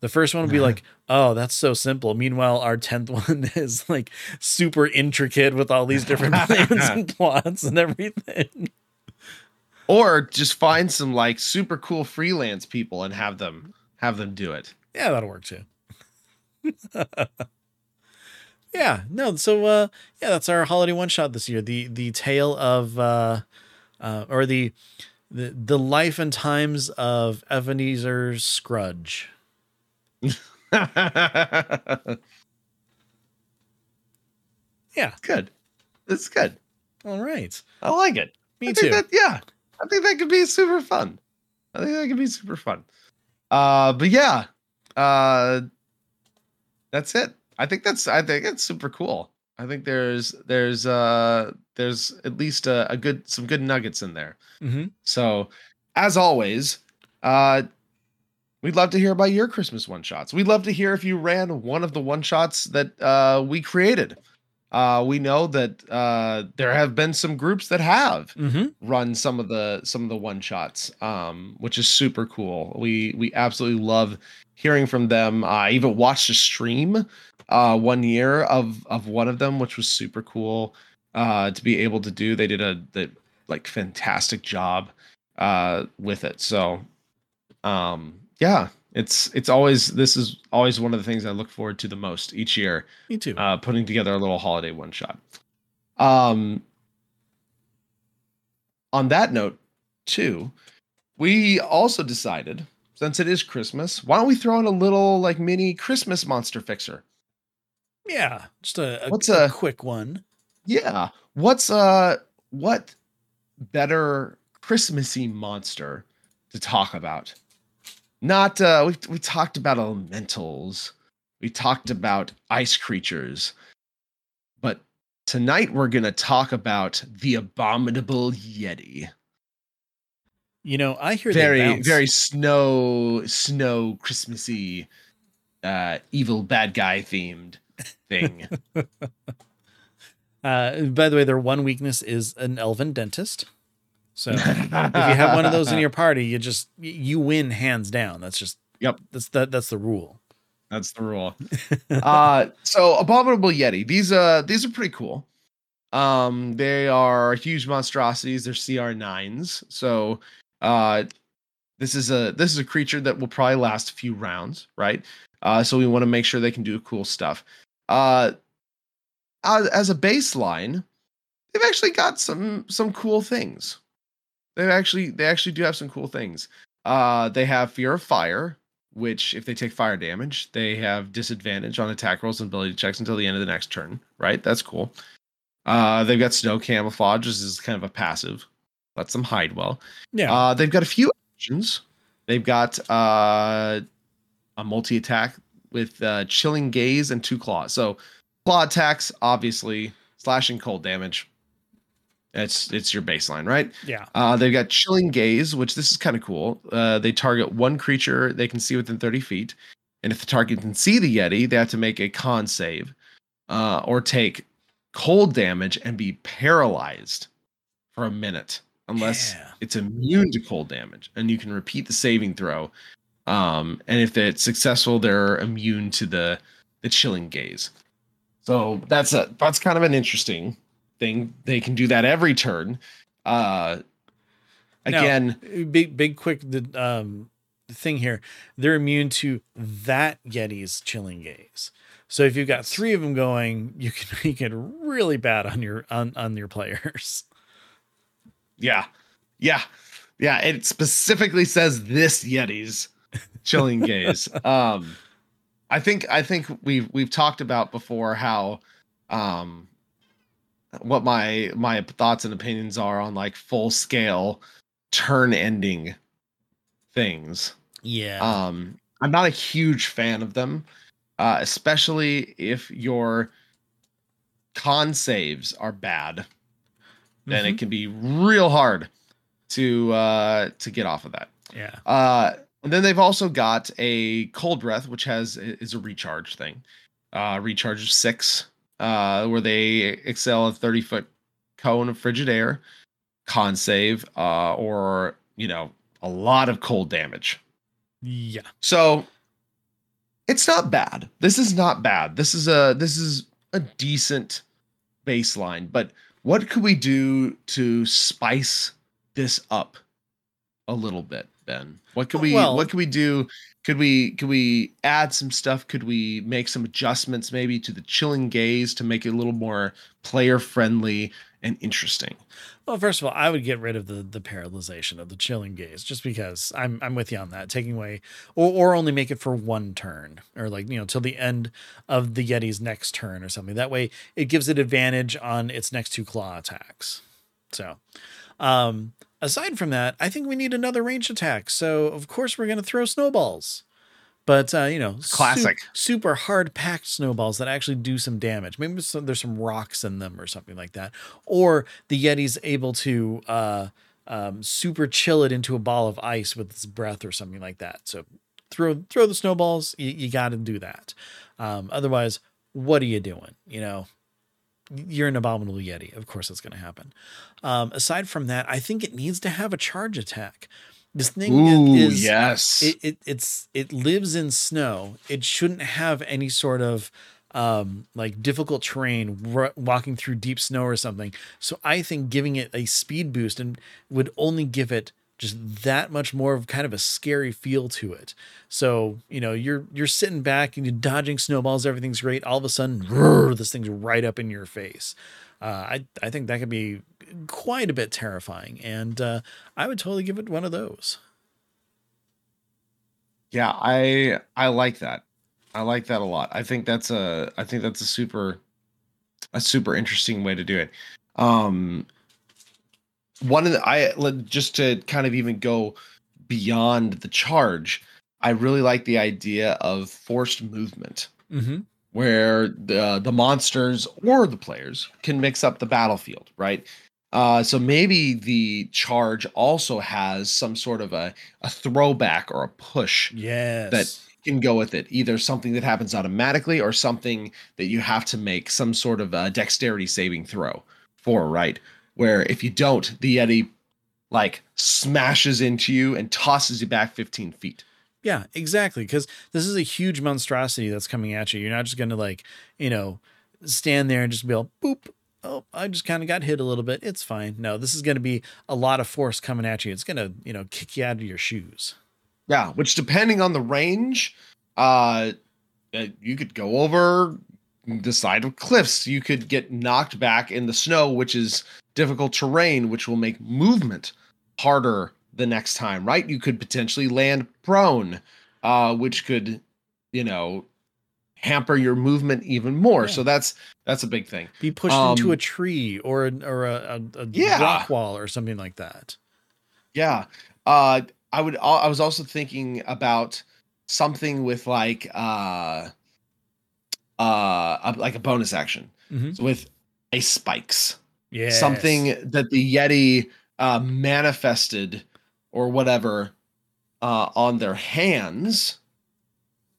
The first one will be like, "Oh, that's so simple." Meanwhile, our 10th one is like super intricate with all these different plans and plots and everything. Or just find some like super cool freelance people and have them have them do it. Yeah, that'll work too. yeah, no, so uh yeah, that's our holiday one shot this year. The the tale of uh uh or the the the life and times of Ebenezer Scrudge. yeah, good. It's good. All right. I like it. Me I too. That, yeah. I think that could be super fun. I think that could be super fun. Uh but yeah. Uh that's it. I think that's I think it's super cool. I think there's there's uh there's at least a, a good some good nuggets in there. Mm-hmm. So, as always, uh, we'd love to hear about your Christmas one shots. We'd love to hear if you ran one of the one shots that uh, we created. Uh, we know that uh, there have been some groups that have Mm-hmm. run some of the some of the one shots, um, which is super cool. We we absolutely love hearing from them. I even watched a stream uh, one year of of one of them, which was super cool uh, to be able to do. They did a the, like fantastic job uh, with it. So um, yeah, it's it's always this is always one of the things I look forward to the most each year Me too. uh, putting together a little holiday one shot. Um, on that note, too, we also decided since it is Christmas, why don't we throw in a little like mini Christmas monster fixer? yeah, just a, a, What's a a- quick one. Yeah, what's uh what better Christmassy monster to talk about? Not uh we we talked about elementals, we talked about ice creatures, but tonight we're gonna talk about the abominable Yeti. You know, I hear Very very snow snow Christmassy uh evil bad guy themed thing. Uh, by the way, their one weakness is an elven dentist. So if you have one of those in your party, you just you win hands down. That's just Yep. That's the that's the rule. That's the rule. uh so abominable yeti. These uh these are pretty cool. Um they are huge monstrosities. They're CR9s. So uh this is a this is a creature that will probably last a few rounds, right? Uh so we want to make sure they can do cool stuff. Uh as, as a baseline, they've actually got some some cool things. They actually they actually do have some cool things. Uh they have fear of fire, which if they take fire damage, they have disadvantage on attack rolls and ability checks until the end of the next turn. Right? That's cool. Uh, they've got snow camouflage, which is kind of a passive. Lets them hide well. Yeah. Uh, they've got a few actions. They've got uh, a multi attack with uh, chilling gaze and two claws. So claw attacks, obviously slashing cold damage. It's it's your baseline, right? yeah. Uh, they've got Chilling Gaze, which this is kind of cool. Uh, they target one creature they can see within 30 feet. And if the target can see the Yeti, they have to make a con save uh, or take cold damage and be paralyzed for a minute unless Yeah. it's immune to cold damage. And you can repeat the saving throw. Um, and if it's successful, they're immune to the, the Chilling Gaze. So that's a that's kind of an interesting thing. They can do that every turn. Uh, Now, again, big big quick the um thing here. They're immune to that Yeti's chilling gaze. So if you've got three of them going, you can make it really bad on your on on your players. yeah, yeah, yeah. It specifically says this Yeti's chilling gaze. Um, I think I think we've we've talked about before how um what my my thoughts and opinions are on like full scale turn ending things. Yeah. Um, I'm not a huge fan of them, uh, especially if your con saves are bad. and Mhm. it can be real hard to uh to get off of that. Yeah. Uh, and then they've also got a cold breath, which has is a recharge thing. Uh, recharge of six, uh, where they excel a thirty foot cone of frigid air, con save, uh, or you know a lot of cold damage. Yeah. So it's not bad. This is not bad. This is a this is a decent baseline. But what could we do to spice this up a little bit, Ben? What could we Well- what could we do? Could we could we add some stuff? Could we make some adjustments maybe to the chilling gaze to make it a little more player friendly and interesting? Well, first of all, I would get rid of the the paralyzation of the chilling gaze, just because I'm I'm with you on that. Taking away, or or only make it for one turn, or like you know till the end of the Yeti's next turn or something. That way, it gives it advantage on its next two claw attacks. So, um, aside from that, I think we need another ranged attack. So of course we're gonna throw snowballs. But uh, you know, su- Classic. super hard packed snowballs that actually do some damage. Maybe some, there's some rocks in them or something like that. Or the Yeti's able to uh, um, super chill it into a ball of ice with its breath or something like that. So throw throw the snowballs. You, you got to do that. Um, otherwise, what are you doing? You know, you're an abominable Yeti. Of course, that's going to happen. Um, aside from that, I think it needs to have a charge attack. This thing Ooh, is yes. it, it it's it lives in snow. It shouldn't have any sort of um like difficult terrain r- walking through deep snow or something. So I think giving it a speed boost and would only give it just that much more of kind of a scary feel to it. So, you know, you're you're sitting back and you're dodging snowballs, everything's great. All of a sudden, this thing's right up in your face. Uh, I I think that could be quite a bit terrifying, and uh, I would totally give it one of those. Yeah, I I like that. I like that a lot. I think that's a I think that's a super a super interesting way to do it. Um one of the I just to kind of even go beyond the charge, I really like the idea of forced movement Mm-hmm. where the the monsters or the players can mix up the battlefield, right? Uh, so maybe the charge also has some sort of a, a throwback or a push Yes. that can go with it. Either something that happens automatically or something that you have to make some sort of a dexterity saving throw for, right? Where if you don't, the Yeti like smashes into you and tosses you back 15 feet. Yeah, exactly. Because this is a huge monstrosity that's coming at you. You're not just going to like, you know, stand there and just be like, boop. Oh, I just kind of got hit a little bit. It's fine. No, this is going to be a lot of force coming at you. It's going to, you know, kick you out of your shoes. Yeah, which depending on the range, uh, uh, you could go over the side of cliffs. You could get knocked back in the snow, which is difficult terrain, which will make movement harder the next time, right? You could potentially land prone, uh, which could, you know, hamper your movement even more. Yeah. So that's that's a big thing. Be pushed into Um, a tree or a, or a, a, a Yeah. rock wall or something like that. Yeah. Uh I would I was also thinking about something with like uh uh a- like a bonus action Mhm. with ice spikes. Yeah. Something that the Yeti uh manifested or whatever uh on their hands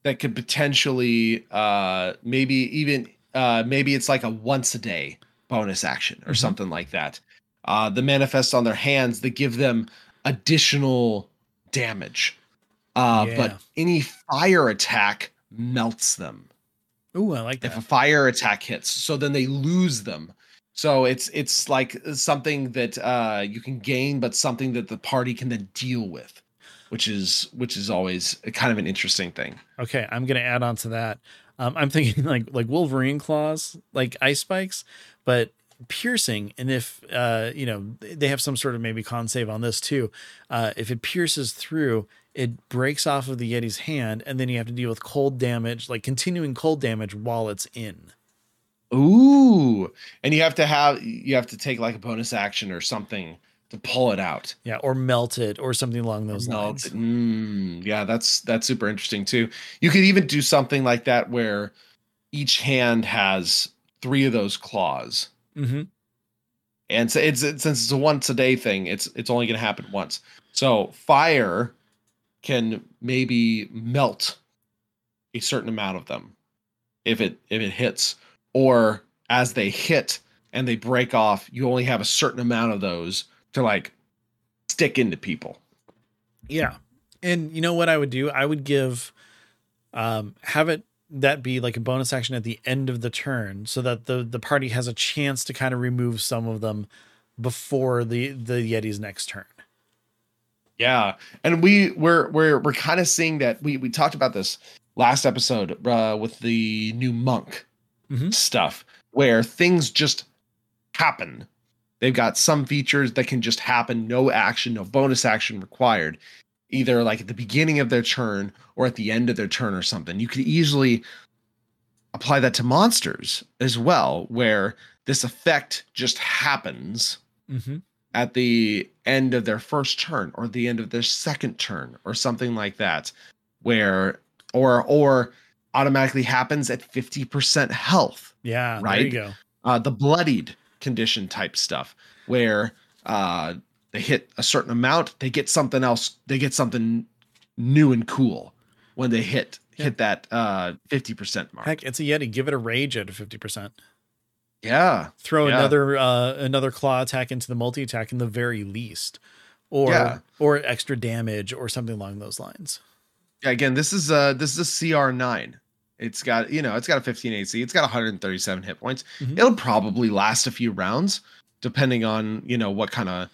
that could potentially uh maybe even uh maybe it's like a once a day bonus action or Mhm. something like that. Uh the manifest on their hands that give them additional damage. Uh Yeah. but any fire attack melts them Ooh, I like that. if a fire attack hits so then they lose them so it's it's like something that uh you can gain but something that the party can then deal with which is which is always kind of an interesting thing Okay, I'm gonna add on to that. Um, I'm thinking like like Wolverine claws, like ice spikes, but piercing. And if uh, you know they have some sort of maybe con save on this too, uh, if it pierces through, it breaks off of the Yeti's hand, and then you have to deal with cold damage, like continuing cold damage while it's in. Ooh. And you have to have you have to take like a bonus action or something to pull it out. Yeah, or melt it, or something along those No, lines. mm, yeah that's that's super interesting too. You could even do something like that where each hand has three of those claws. Hmm and so it's, it's since it's a once a day thing, it's it's only going to happen once. So fire can maybe melt a certain amount of them if it if it hits, or as they hit and they break off, you only have a certain amount of those to like stick into people. Yeah. And you know what I would do? I would give um have it that be like a bonus action at the end of the turn so that the the party has a chance to kind of remove some of them before the the yeti's next turn yeah and we we're we're we're kind of seeing that we we talked about this last episode uh, with the new monk Mhm. stuff where things just happen they've got some features that can just happen no action no bonus action required either like at the beginning of their turn or at the end of their turn or something you could easily apply that to monsters as well where this effect just happens mm-hmm. at the end of their first turn or the end of their second turn or something like that where or or automatically happens at 50% health yeah there Right? you go uh the bloodied condition type stuff where uh they hit a certain amount they get something else they get something new and cool when they hit Yeah. hit that uh 50% mark heck it's a yeti give it a rage at a 50% yeah throw Yeah. another uh another claw attack into the multi attack in the very least or Yeah. or extra damage or something along those lines Yeah, again, this is uh this is a CR9. It's got, you know, it's got a 15 AC, it's got 137 hit points. Mhm. It'll probably last a few rounds, depending on, you know, what kind of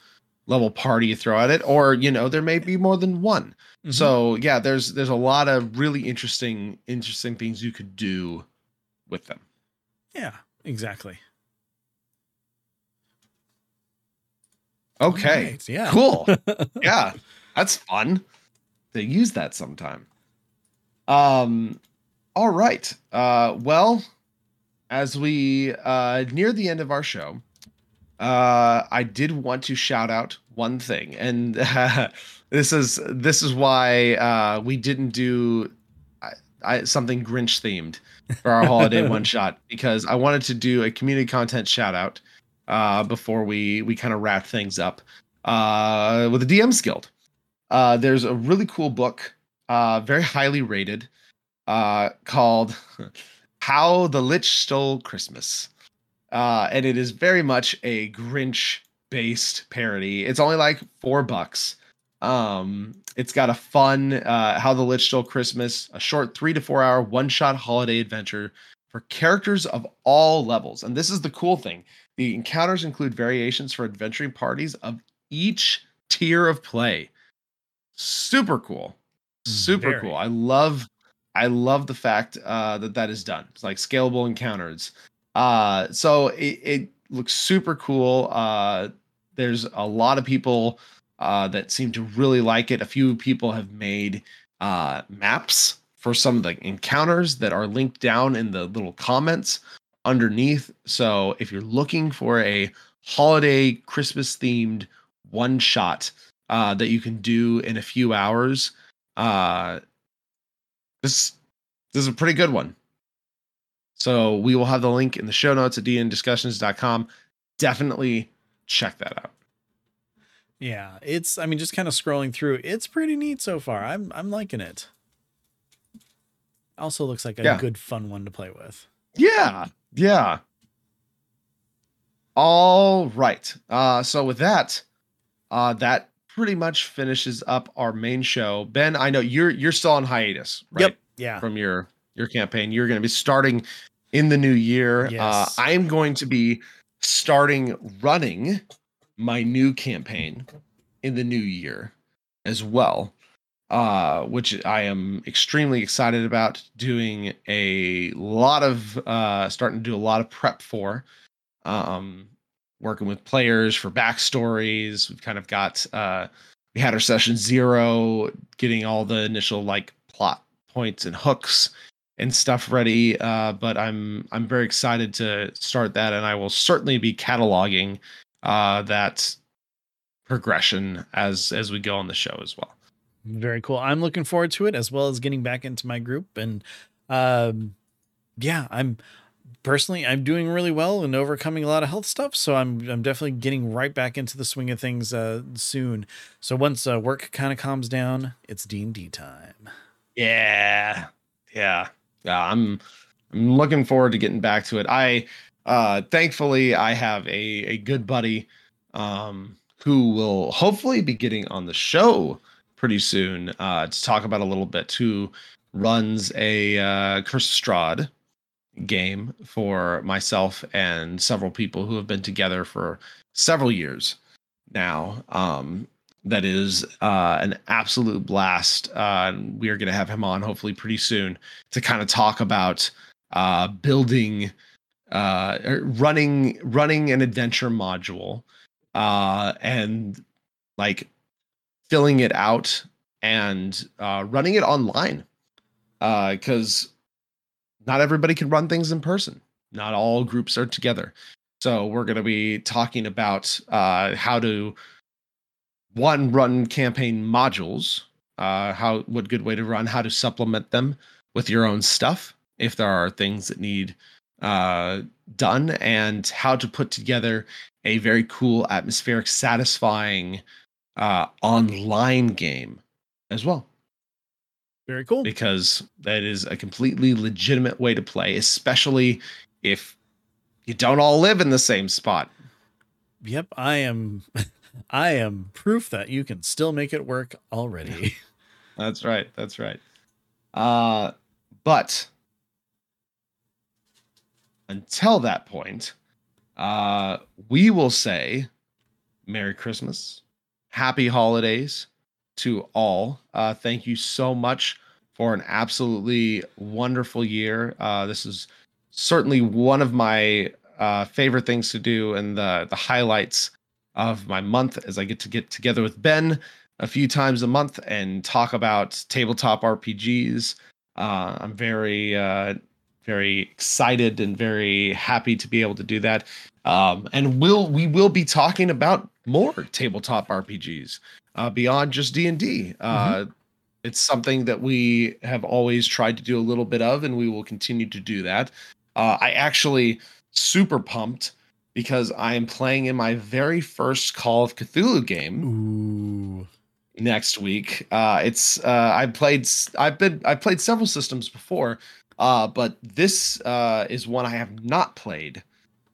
level party you throw at it, or you know, there may be more than one. Mhm. So yeah, there's there's a lot of really interesting, interesting things you could do with them. yeah exactly Okay. Alright, yeah Cool. yeah. That's fun. To use that sometime. Um all right. Uh well, as we uh near the end of our show, uh I did want to shout out one thing and this is this is why uh we didn't do I, I something Grinch themed for our holiday one shot because I wanted to do a community content shout out uh before we we kind of wrap things up uh, with the DM's Guild. Uh, there's a really cool book, uh, very highly rated, uh, called How the Lich Stole Christmas. Uh, and it is very much a Grinch based parody. It's only like four bucks. Um, it's got a fun uh, How the Lich Stole Christmas, a short three to four hour one shot holiday adventure for characters of all levels. And this is the cool thing the encounters include variations for adventuring parties of each tier of play. Super cool. Super Very. cool. I love I love the fact uh, that that is done. It's like scalable encounters. Uh, so it, it looks super cool. Uh, there's a lot of people uh, that seem to really like it. A few people have made uh, maps for some of the encounters that are linked down in the little comments underneath. So if you're looking for a holiday Christmas themed one shot uh, that you can do in a few hours, uh, this this is a pretty good one. So we will have the link in the show notes at dndiscussions.com. Definitely check that out. Yeah, it's I mean just kind of scrolling through, it's pretty neat so far. I'm I'm liking it. Also looks like a Yeah. good fun one to play with. Yeah, yeah. All right. Uh, so with that, uh, that pretty much finishes up our main show. Ben, I know you're you're still on hiatus, right? Yep. Yeah. From your your campaign, you're going to be starting in the new year. Yes. Uh, I am going to be starting running my new campaign in the new year as well uh, which I am extremely excited about doing a lot of uh, starting to do a lot of prep for. Um, working with players for backstories. We've kind of got uh, we had our session zero, getting all the initial like plot points and hooks and stuff ready. Uh, but I'm I'm very excited to start that, and I will certainly be cataloging uh, that progression as as we go on the show as well. Very cool. I'm looking forward to it as well as getting back into my group and um yeah, I'm personally, I'm doing really well and overcoming a lot of health stuff. So I'm I'm definitely getting right back into the swing of things uh, soon. So once uh, work kind of calms down, it's D and D time. Yeah, yeah, yeah. I'm I'm looking forward to getting back to it. I uh, thankfully I have a a good buddy um, who will hopefully be getting on the show pretty soon uh, to talk about a little bit. Who runs a uh, Curse Strahd game for myself and several people who have been together for several years now. Um, that is uh, an absolute blast. Uh, we are going to have him on hopefully pretty soon to kind of talk about uh, building, uh, er, running, running an adventure module, uh, and like filling it out and uh, running it online. Because not everybody can run things in person. Not all groups are together. So we're going to be talking about uh, how to one run campaign modules, uh, how what good way to run, how to supplement them with your own stuff if there are things that need uh, done, and how to put together a very cool, atmospheric, satisfying uh, online game as well. Very cool. Because that is a completely legitimate way to play, especially if you don't all live in the same spot. Yep, I am I am proof that you can still make it work already. that's right. That's right. Uh but until that point, uh we will say Merry Christmas, Happy Holidays, to all. Uh, thank you so much for an absolutely wonderful year. Uh, this is certainly one of my uh, favorite things to do and the the highlights of my month as I get to get together with Ben a few times a month and talk about tabletop RPGs. Uh, I'm very uh, very excited and very happy to be able to do that. Um, and we'll we will be talking about more tabletop RPGs uh, beyond just D and D. Uh, mm-hmm. It's something that we have always tried to do a little bit of, and we will continue to do that. Uh, I actually super pumped because I am playing in my very first Call of Cthulhu game. Ooh. Next week, uh, it's uh, I played I've been I played several systems before, uh, but this uh, is one I have not played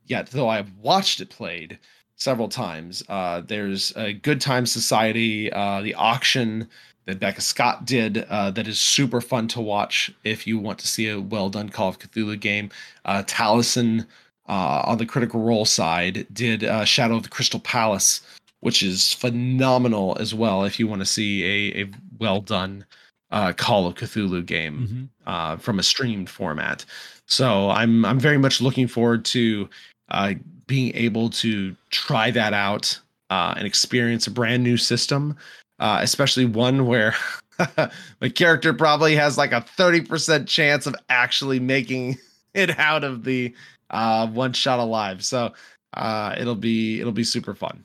yet, though I've watched it played several times. Uh, there's a Good Time Society, uh, the auction that Becca Scott did uh, that is super fun to watch if you want to see a well done Call of Cthulhu game. Uh, Taliesin uh, on the Critical Role side did uh, Shadow of the Crystal Palace, which is phenomenal as well if you want to see a, a well done uh, Call of Cthulhu game mm-hmm. from a streamed format. So I'm I'm very much looking forward to being able to try that out uh, and experience a brand new system, uh, especially one where my character probably has like a 30% chance of actually making it out of the uh, one shot alive. So uh, it'll be it'll be super fun.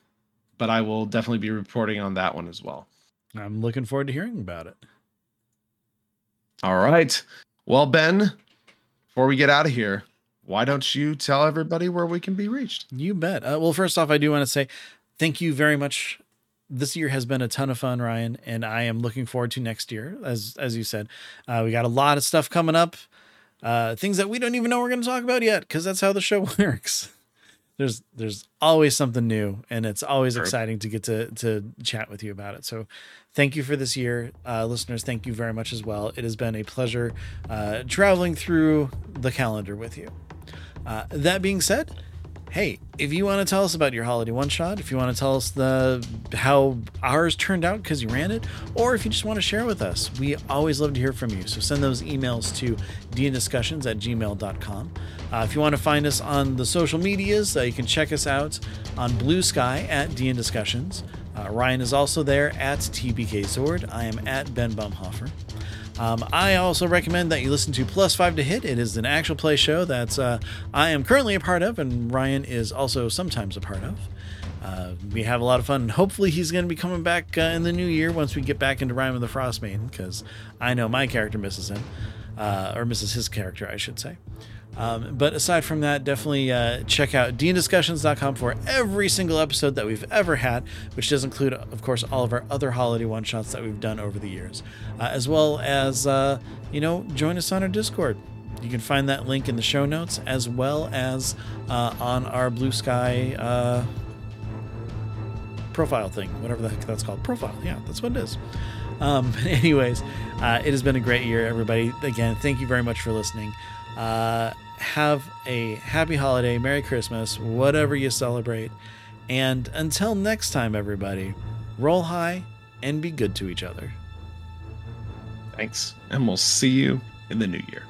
But I will definitely be reporting on that one as well. I'm looking forward to hearing about it. All right. Well, Ben, before we get out of here, why don't you tell everybody where we can be reached? You bet. Uh, well, first off, I do want to say thank you very much. This year has been a ton of fun, Ryan, and I am looking forward to next year. As as you said, uh, we got a lot of stuff coming up, uh, things that we don't even know we're going to talk about yet, because that's how the show works. there's there's always something new, and it's always sure. exciting to get to to chat with you about it. So, thank you for this year, uh, listeners. Thank you very much as well. It has been a pleasure uh, traveling through the calendar with you. Uh, that being said, hey, if you want to tell us about your holiday one shot, if you want to tell us the how ours turned out because you ran it, or if you just want to share with us, we always love to hear from you. So send those emails to dndiscussions at gmail.com. Uh, if you want to find us on the social medias, uh, you can check us out on Bluesky at DN Discussions. Uh, Ryan is also there at TBK Sword. I am at Ben Bumhofer. Um, I also recommend that you listen to Plus Five to Hit. It is an actual play show that uh, I am currently a part of, and Ryan is also sometimes a part of. Uh, we have a lot of fun, and hopefully, he's going to be coming back uh, in the new year once we get back into Rime of the Frostmaiden, because I know my character misses him, uh, or misses his character, I should say. Um, but aside from that, definitely uh, check out dndiscussions.com for every single episode that we've ever had, which does include, of course, all of our other holiday one shots that we've done over the years, uh, as well as, uh, you know, join us on our Discord. You can find that link in the show notes as well as uh, on our Bluesky uh, profile thing, whatever the heck that's called. Profile, yeah, that's what it is. Um, anyways, uh, it has been a great year, everybody. Again, thank you very much for listening. Uh, have a happy holiday, Merry Christmas, whatever you celebrate. And until next time, everybody, roll high and be good to each other. Thanks. And we'll see you in the new year.